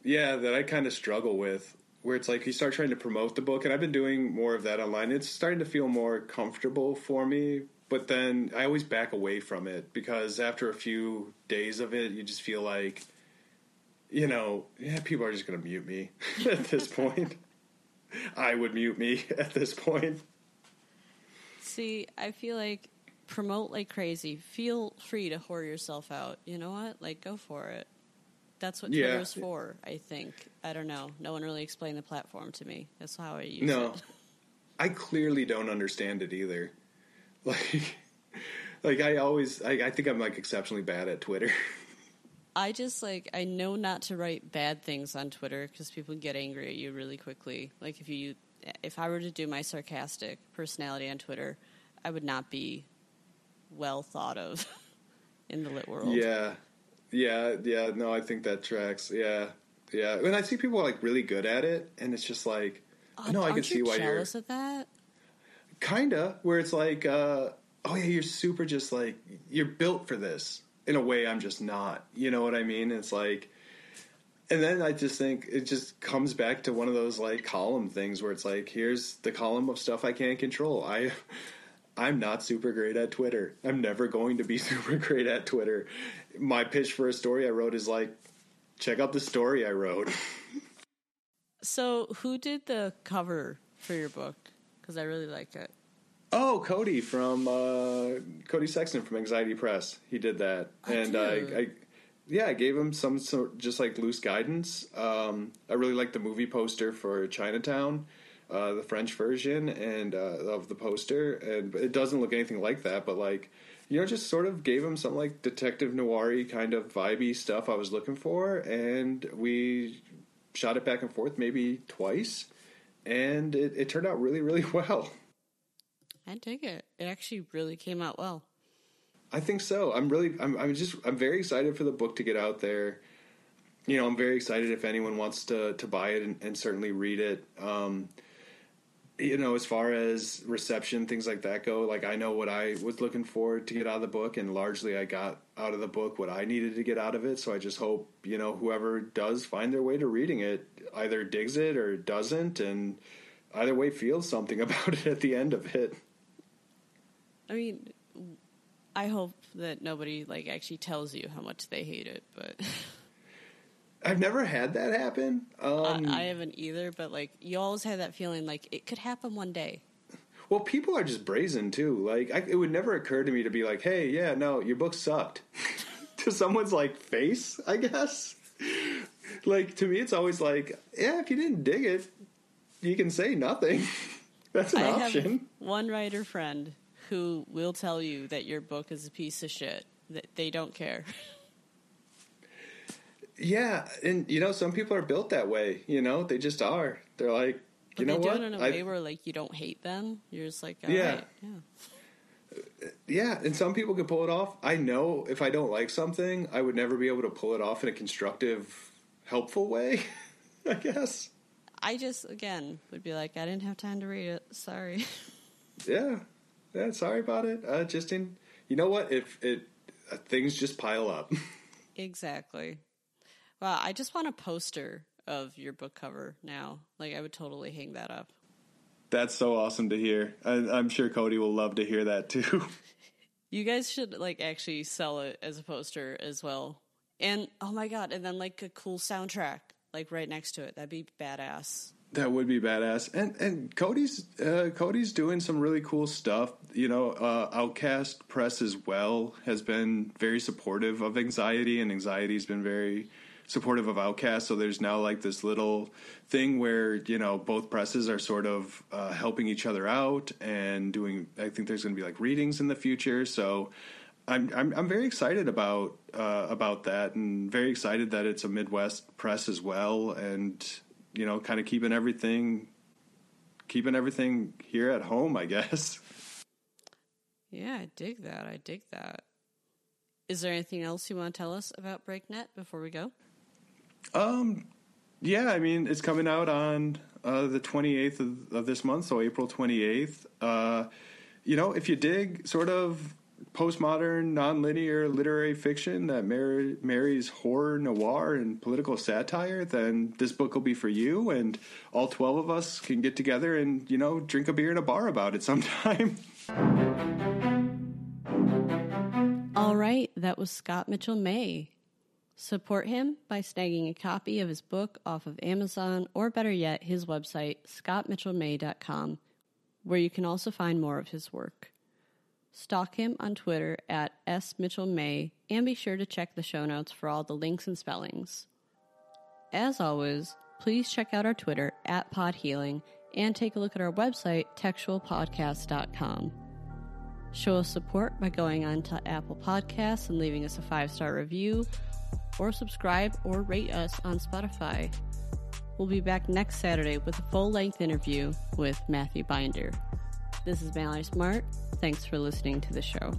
yeah, that I kind of struggle with, where it's like you start trying to promote the book, and I've been doing more of that online. It's starting to feel more comfortable for me, but then I always back away from it because after a few days of it, you just feel like, you know, yeah, people are just going to mute me at this point. I would mute me at this point. See, I feel like promote like crazy. Feel free to whore yourself out. You know what? Like go for it. That's what Yeah. Twitter's for, I think. I don't know. No one really explained the platform to me. That's how I use No, it. No. I clearly don't understand it either. Like, like I always, I, I think I'm like exceptionally bad at Twitter. I just like I know not to write bad things on Twitter because people get angry at you really quickly. Like if you, if I were to do my sarcastic personality on Twitter, I would not be well thought of in the lit world. yeah, yeah, yeah. No, I think that tracks. Yeah, yeah. and I see people like really good at it, and it's just like, Uh, no, I can see why you're jealous of that. kinda. Where it's like, uh, oh yeah, you're super. Just like you're built for this. In a way, I'm just not. You know what I mean? It's like. And then I just think it just comes back to one of those like column things where it's like, here's the column of stuff I can't control. I I'm not super great at Twitter. I'm never going to be super great at Twitter. My pitch for a story I wrote is like, check out the story I wrote. So, who did the cover for your book? Because I really like it. Oh, Cody from uh, Cody Sexton from Anxiety Press. He did that, Oh, and I. I, yeah, I gave him some sort just like loose guidance. Um, I really like the movie poster for Chinatown, uh, the French version, and uh, of the poster, and it doesn't look anything like that, but like. You know, just sort of gave him some like detective noir kind of vibey stuff I was looking for, and we shot it back and forth maybe twice, and it, it turned out really, really well. I dig it. It actually really came out well. I think so. I'm really, I'm, I'm just, I'm very excited for the book to get out there. You know, I'm very excited if anyone wants to to buy it and, and certainly read it. Um, you know, as far as reception, things like that go, like I know what I was looking for to get out of the book, and largely I got out of the book what I needed to get out of it. So I just hope you know whoever does find their way to reading it either digs it or doesn't, and either way feels something about it at the end of it. I mean, I hope that nobody like actually tells you how much they hate it, but I've never had that happen. Um, I, I haven't either. But like, you always have that feeling like it could happen one day. Well, people are just brazen too. Like, I, it would never occur to me to be like, "Hey, yeah, no, your book sucked," to someone's like face. I guess. like to me, it's always like, "Yeah, if you didn't dig it, you can say nothing." That's an I option. have one writer friend who will tell you that your book is a piece of shit. That they don't care. Yeah, and you know, some people are built that way. You know, they just are. They're like, But you know they what? do it in a I- way where like you don't hate them. You're just like, all Yeah. right, yeah. Yeah, and some people can pull it off. I know if I don't like something, I would never be able to pull it off in a constructive, helpful way. I guess. I just again would be like, I didn't have time to read it. Sorry. Yeah, yeah. Sorry about it. Uh, just in, you know what? If it uh, things just pile up. exactly. Well, I just want a poster of your book cover now. Like I would totally hang that up. That's so awesome to hear. I, I'm sure Cody will love to hear that too. You guys should like actually sell it as a poster as well. And oh my god, and then like a cool soundtrack like right next to it. That'd be badass. That would be badass. And and Cody's uh, Cody's doing some really cool stuff. You know, uh, Outcast Press as well has been very supportive of anxiety, and anxiety's been very supportive of Outcast. So there's now like this little thing where you know both presses are sort of uh, helping each other out and doing. I think there's going to be like readings in the future. So. I'm, I'm I'm very excited about uh, about that, and very excited that it's a Midwest press as well, and you know, kind of keeping everything keeping everything here at home, I guess. Yeah, I dig that. I dig that. Is there anything else you want to tell us about Breakneck before we go? Um, yeah, I mean, it's coming out on uh, the 28th of, of this month, so April 28th. Uh, you know, if you dig sort of postmodern, nonlinear literary fiction that mar- marries horror, noir, and political satire, then this book will be for you. And all 12 of us can get together and, you know, drink a beer in a bar about it sometime. All right, that was Scott Mitchel May. Support him by snagging a copy of his book off of Amazon or better yet, his website, scottmitchelmay.com, where you can also find more of his work. Stalk him on Twitter at smitchelmay and be sure to check the show notes for all the links and spellings. As always, please check out our Twitter at podhealing and take a look at our website, textualpodcast.com. Show us support by going on to Apple Podcasts and leaving us a five star review, or subscribe or rate us on Spotify. We'll be back next Saturday with a full length interview with Matthew Binder. This is Mallory Smart. Thanks for listening to the show.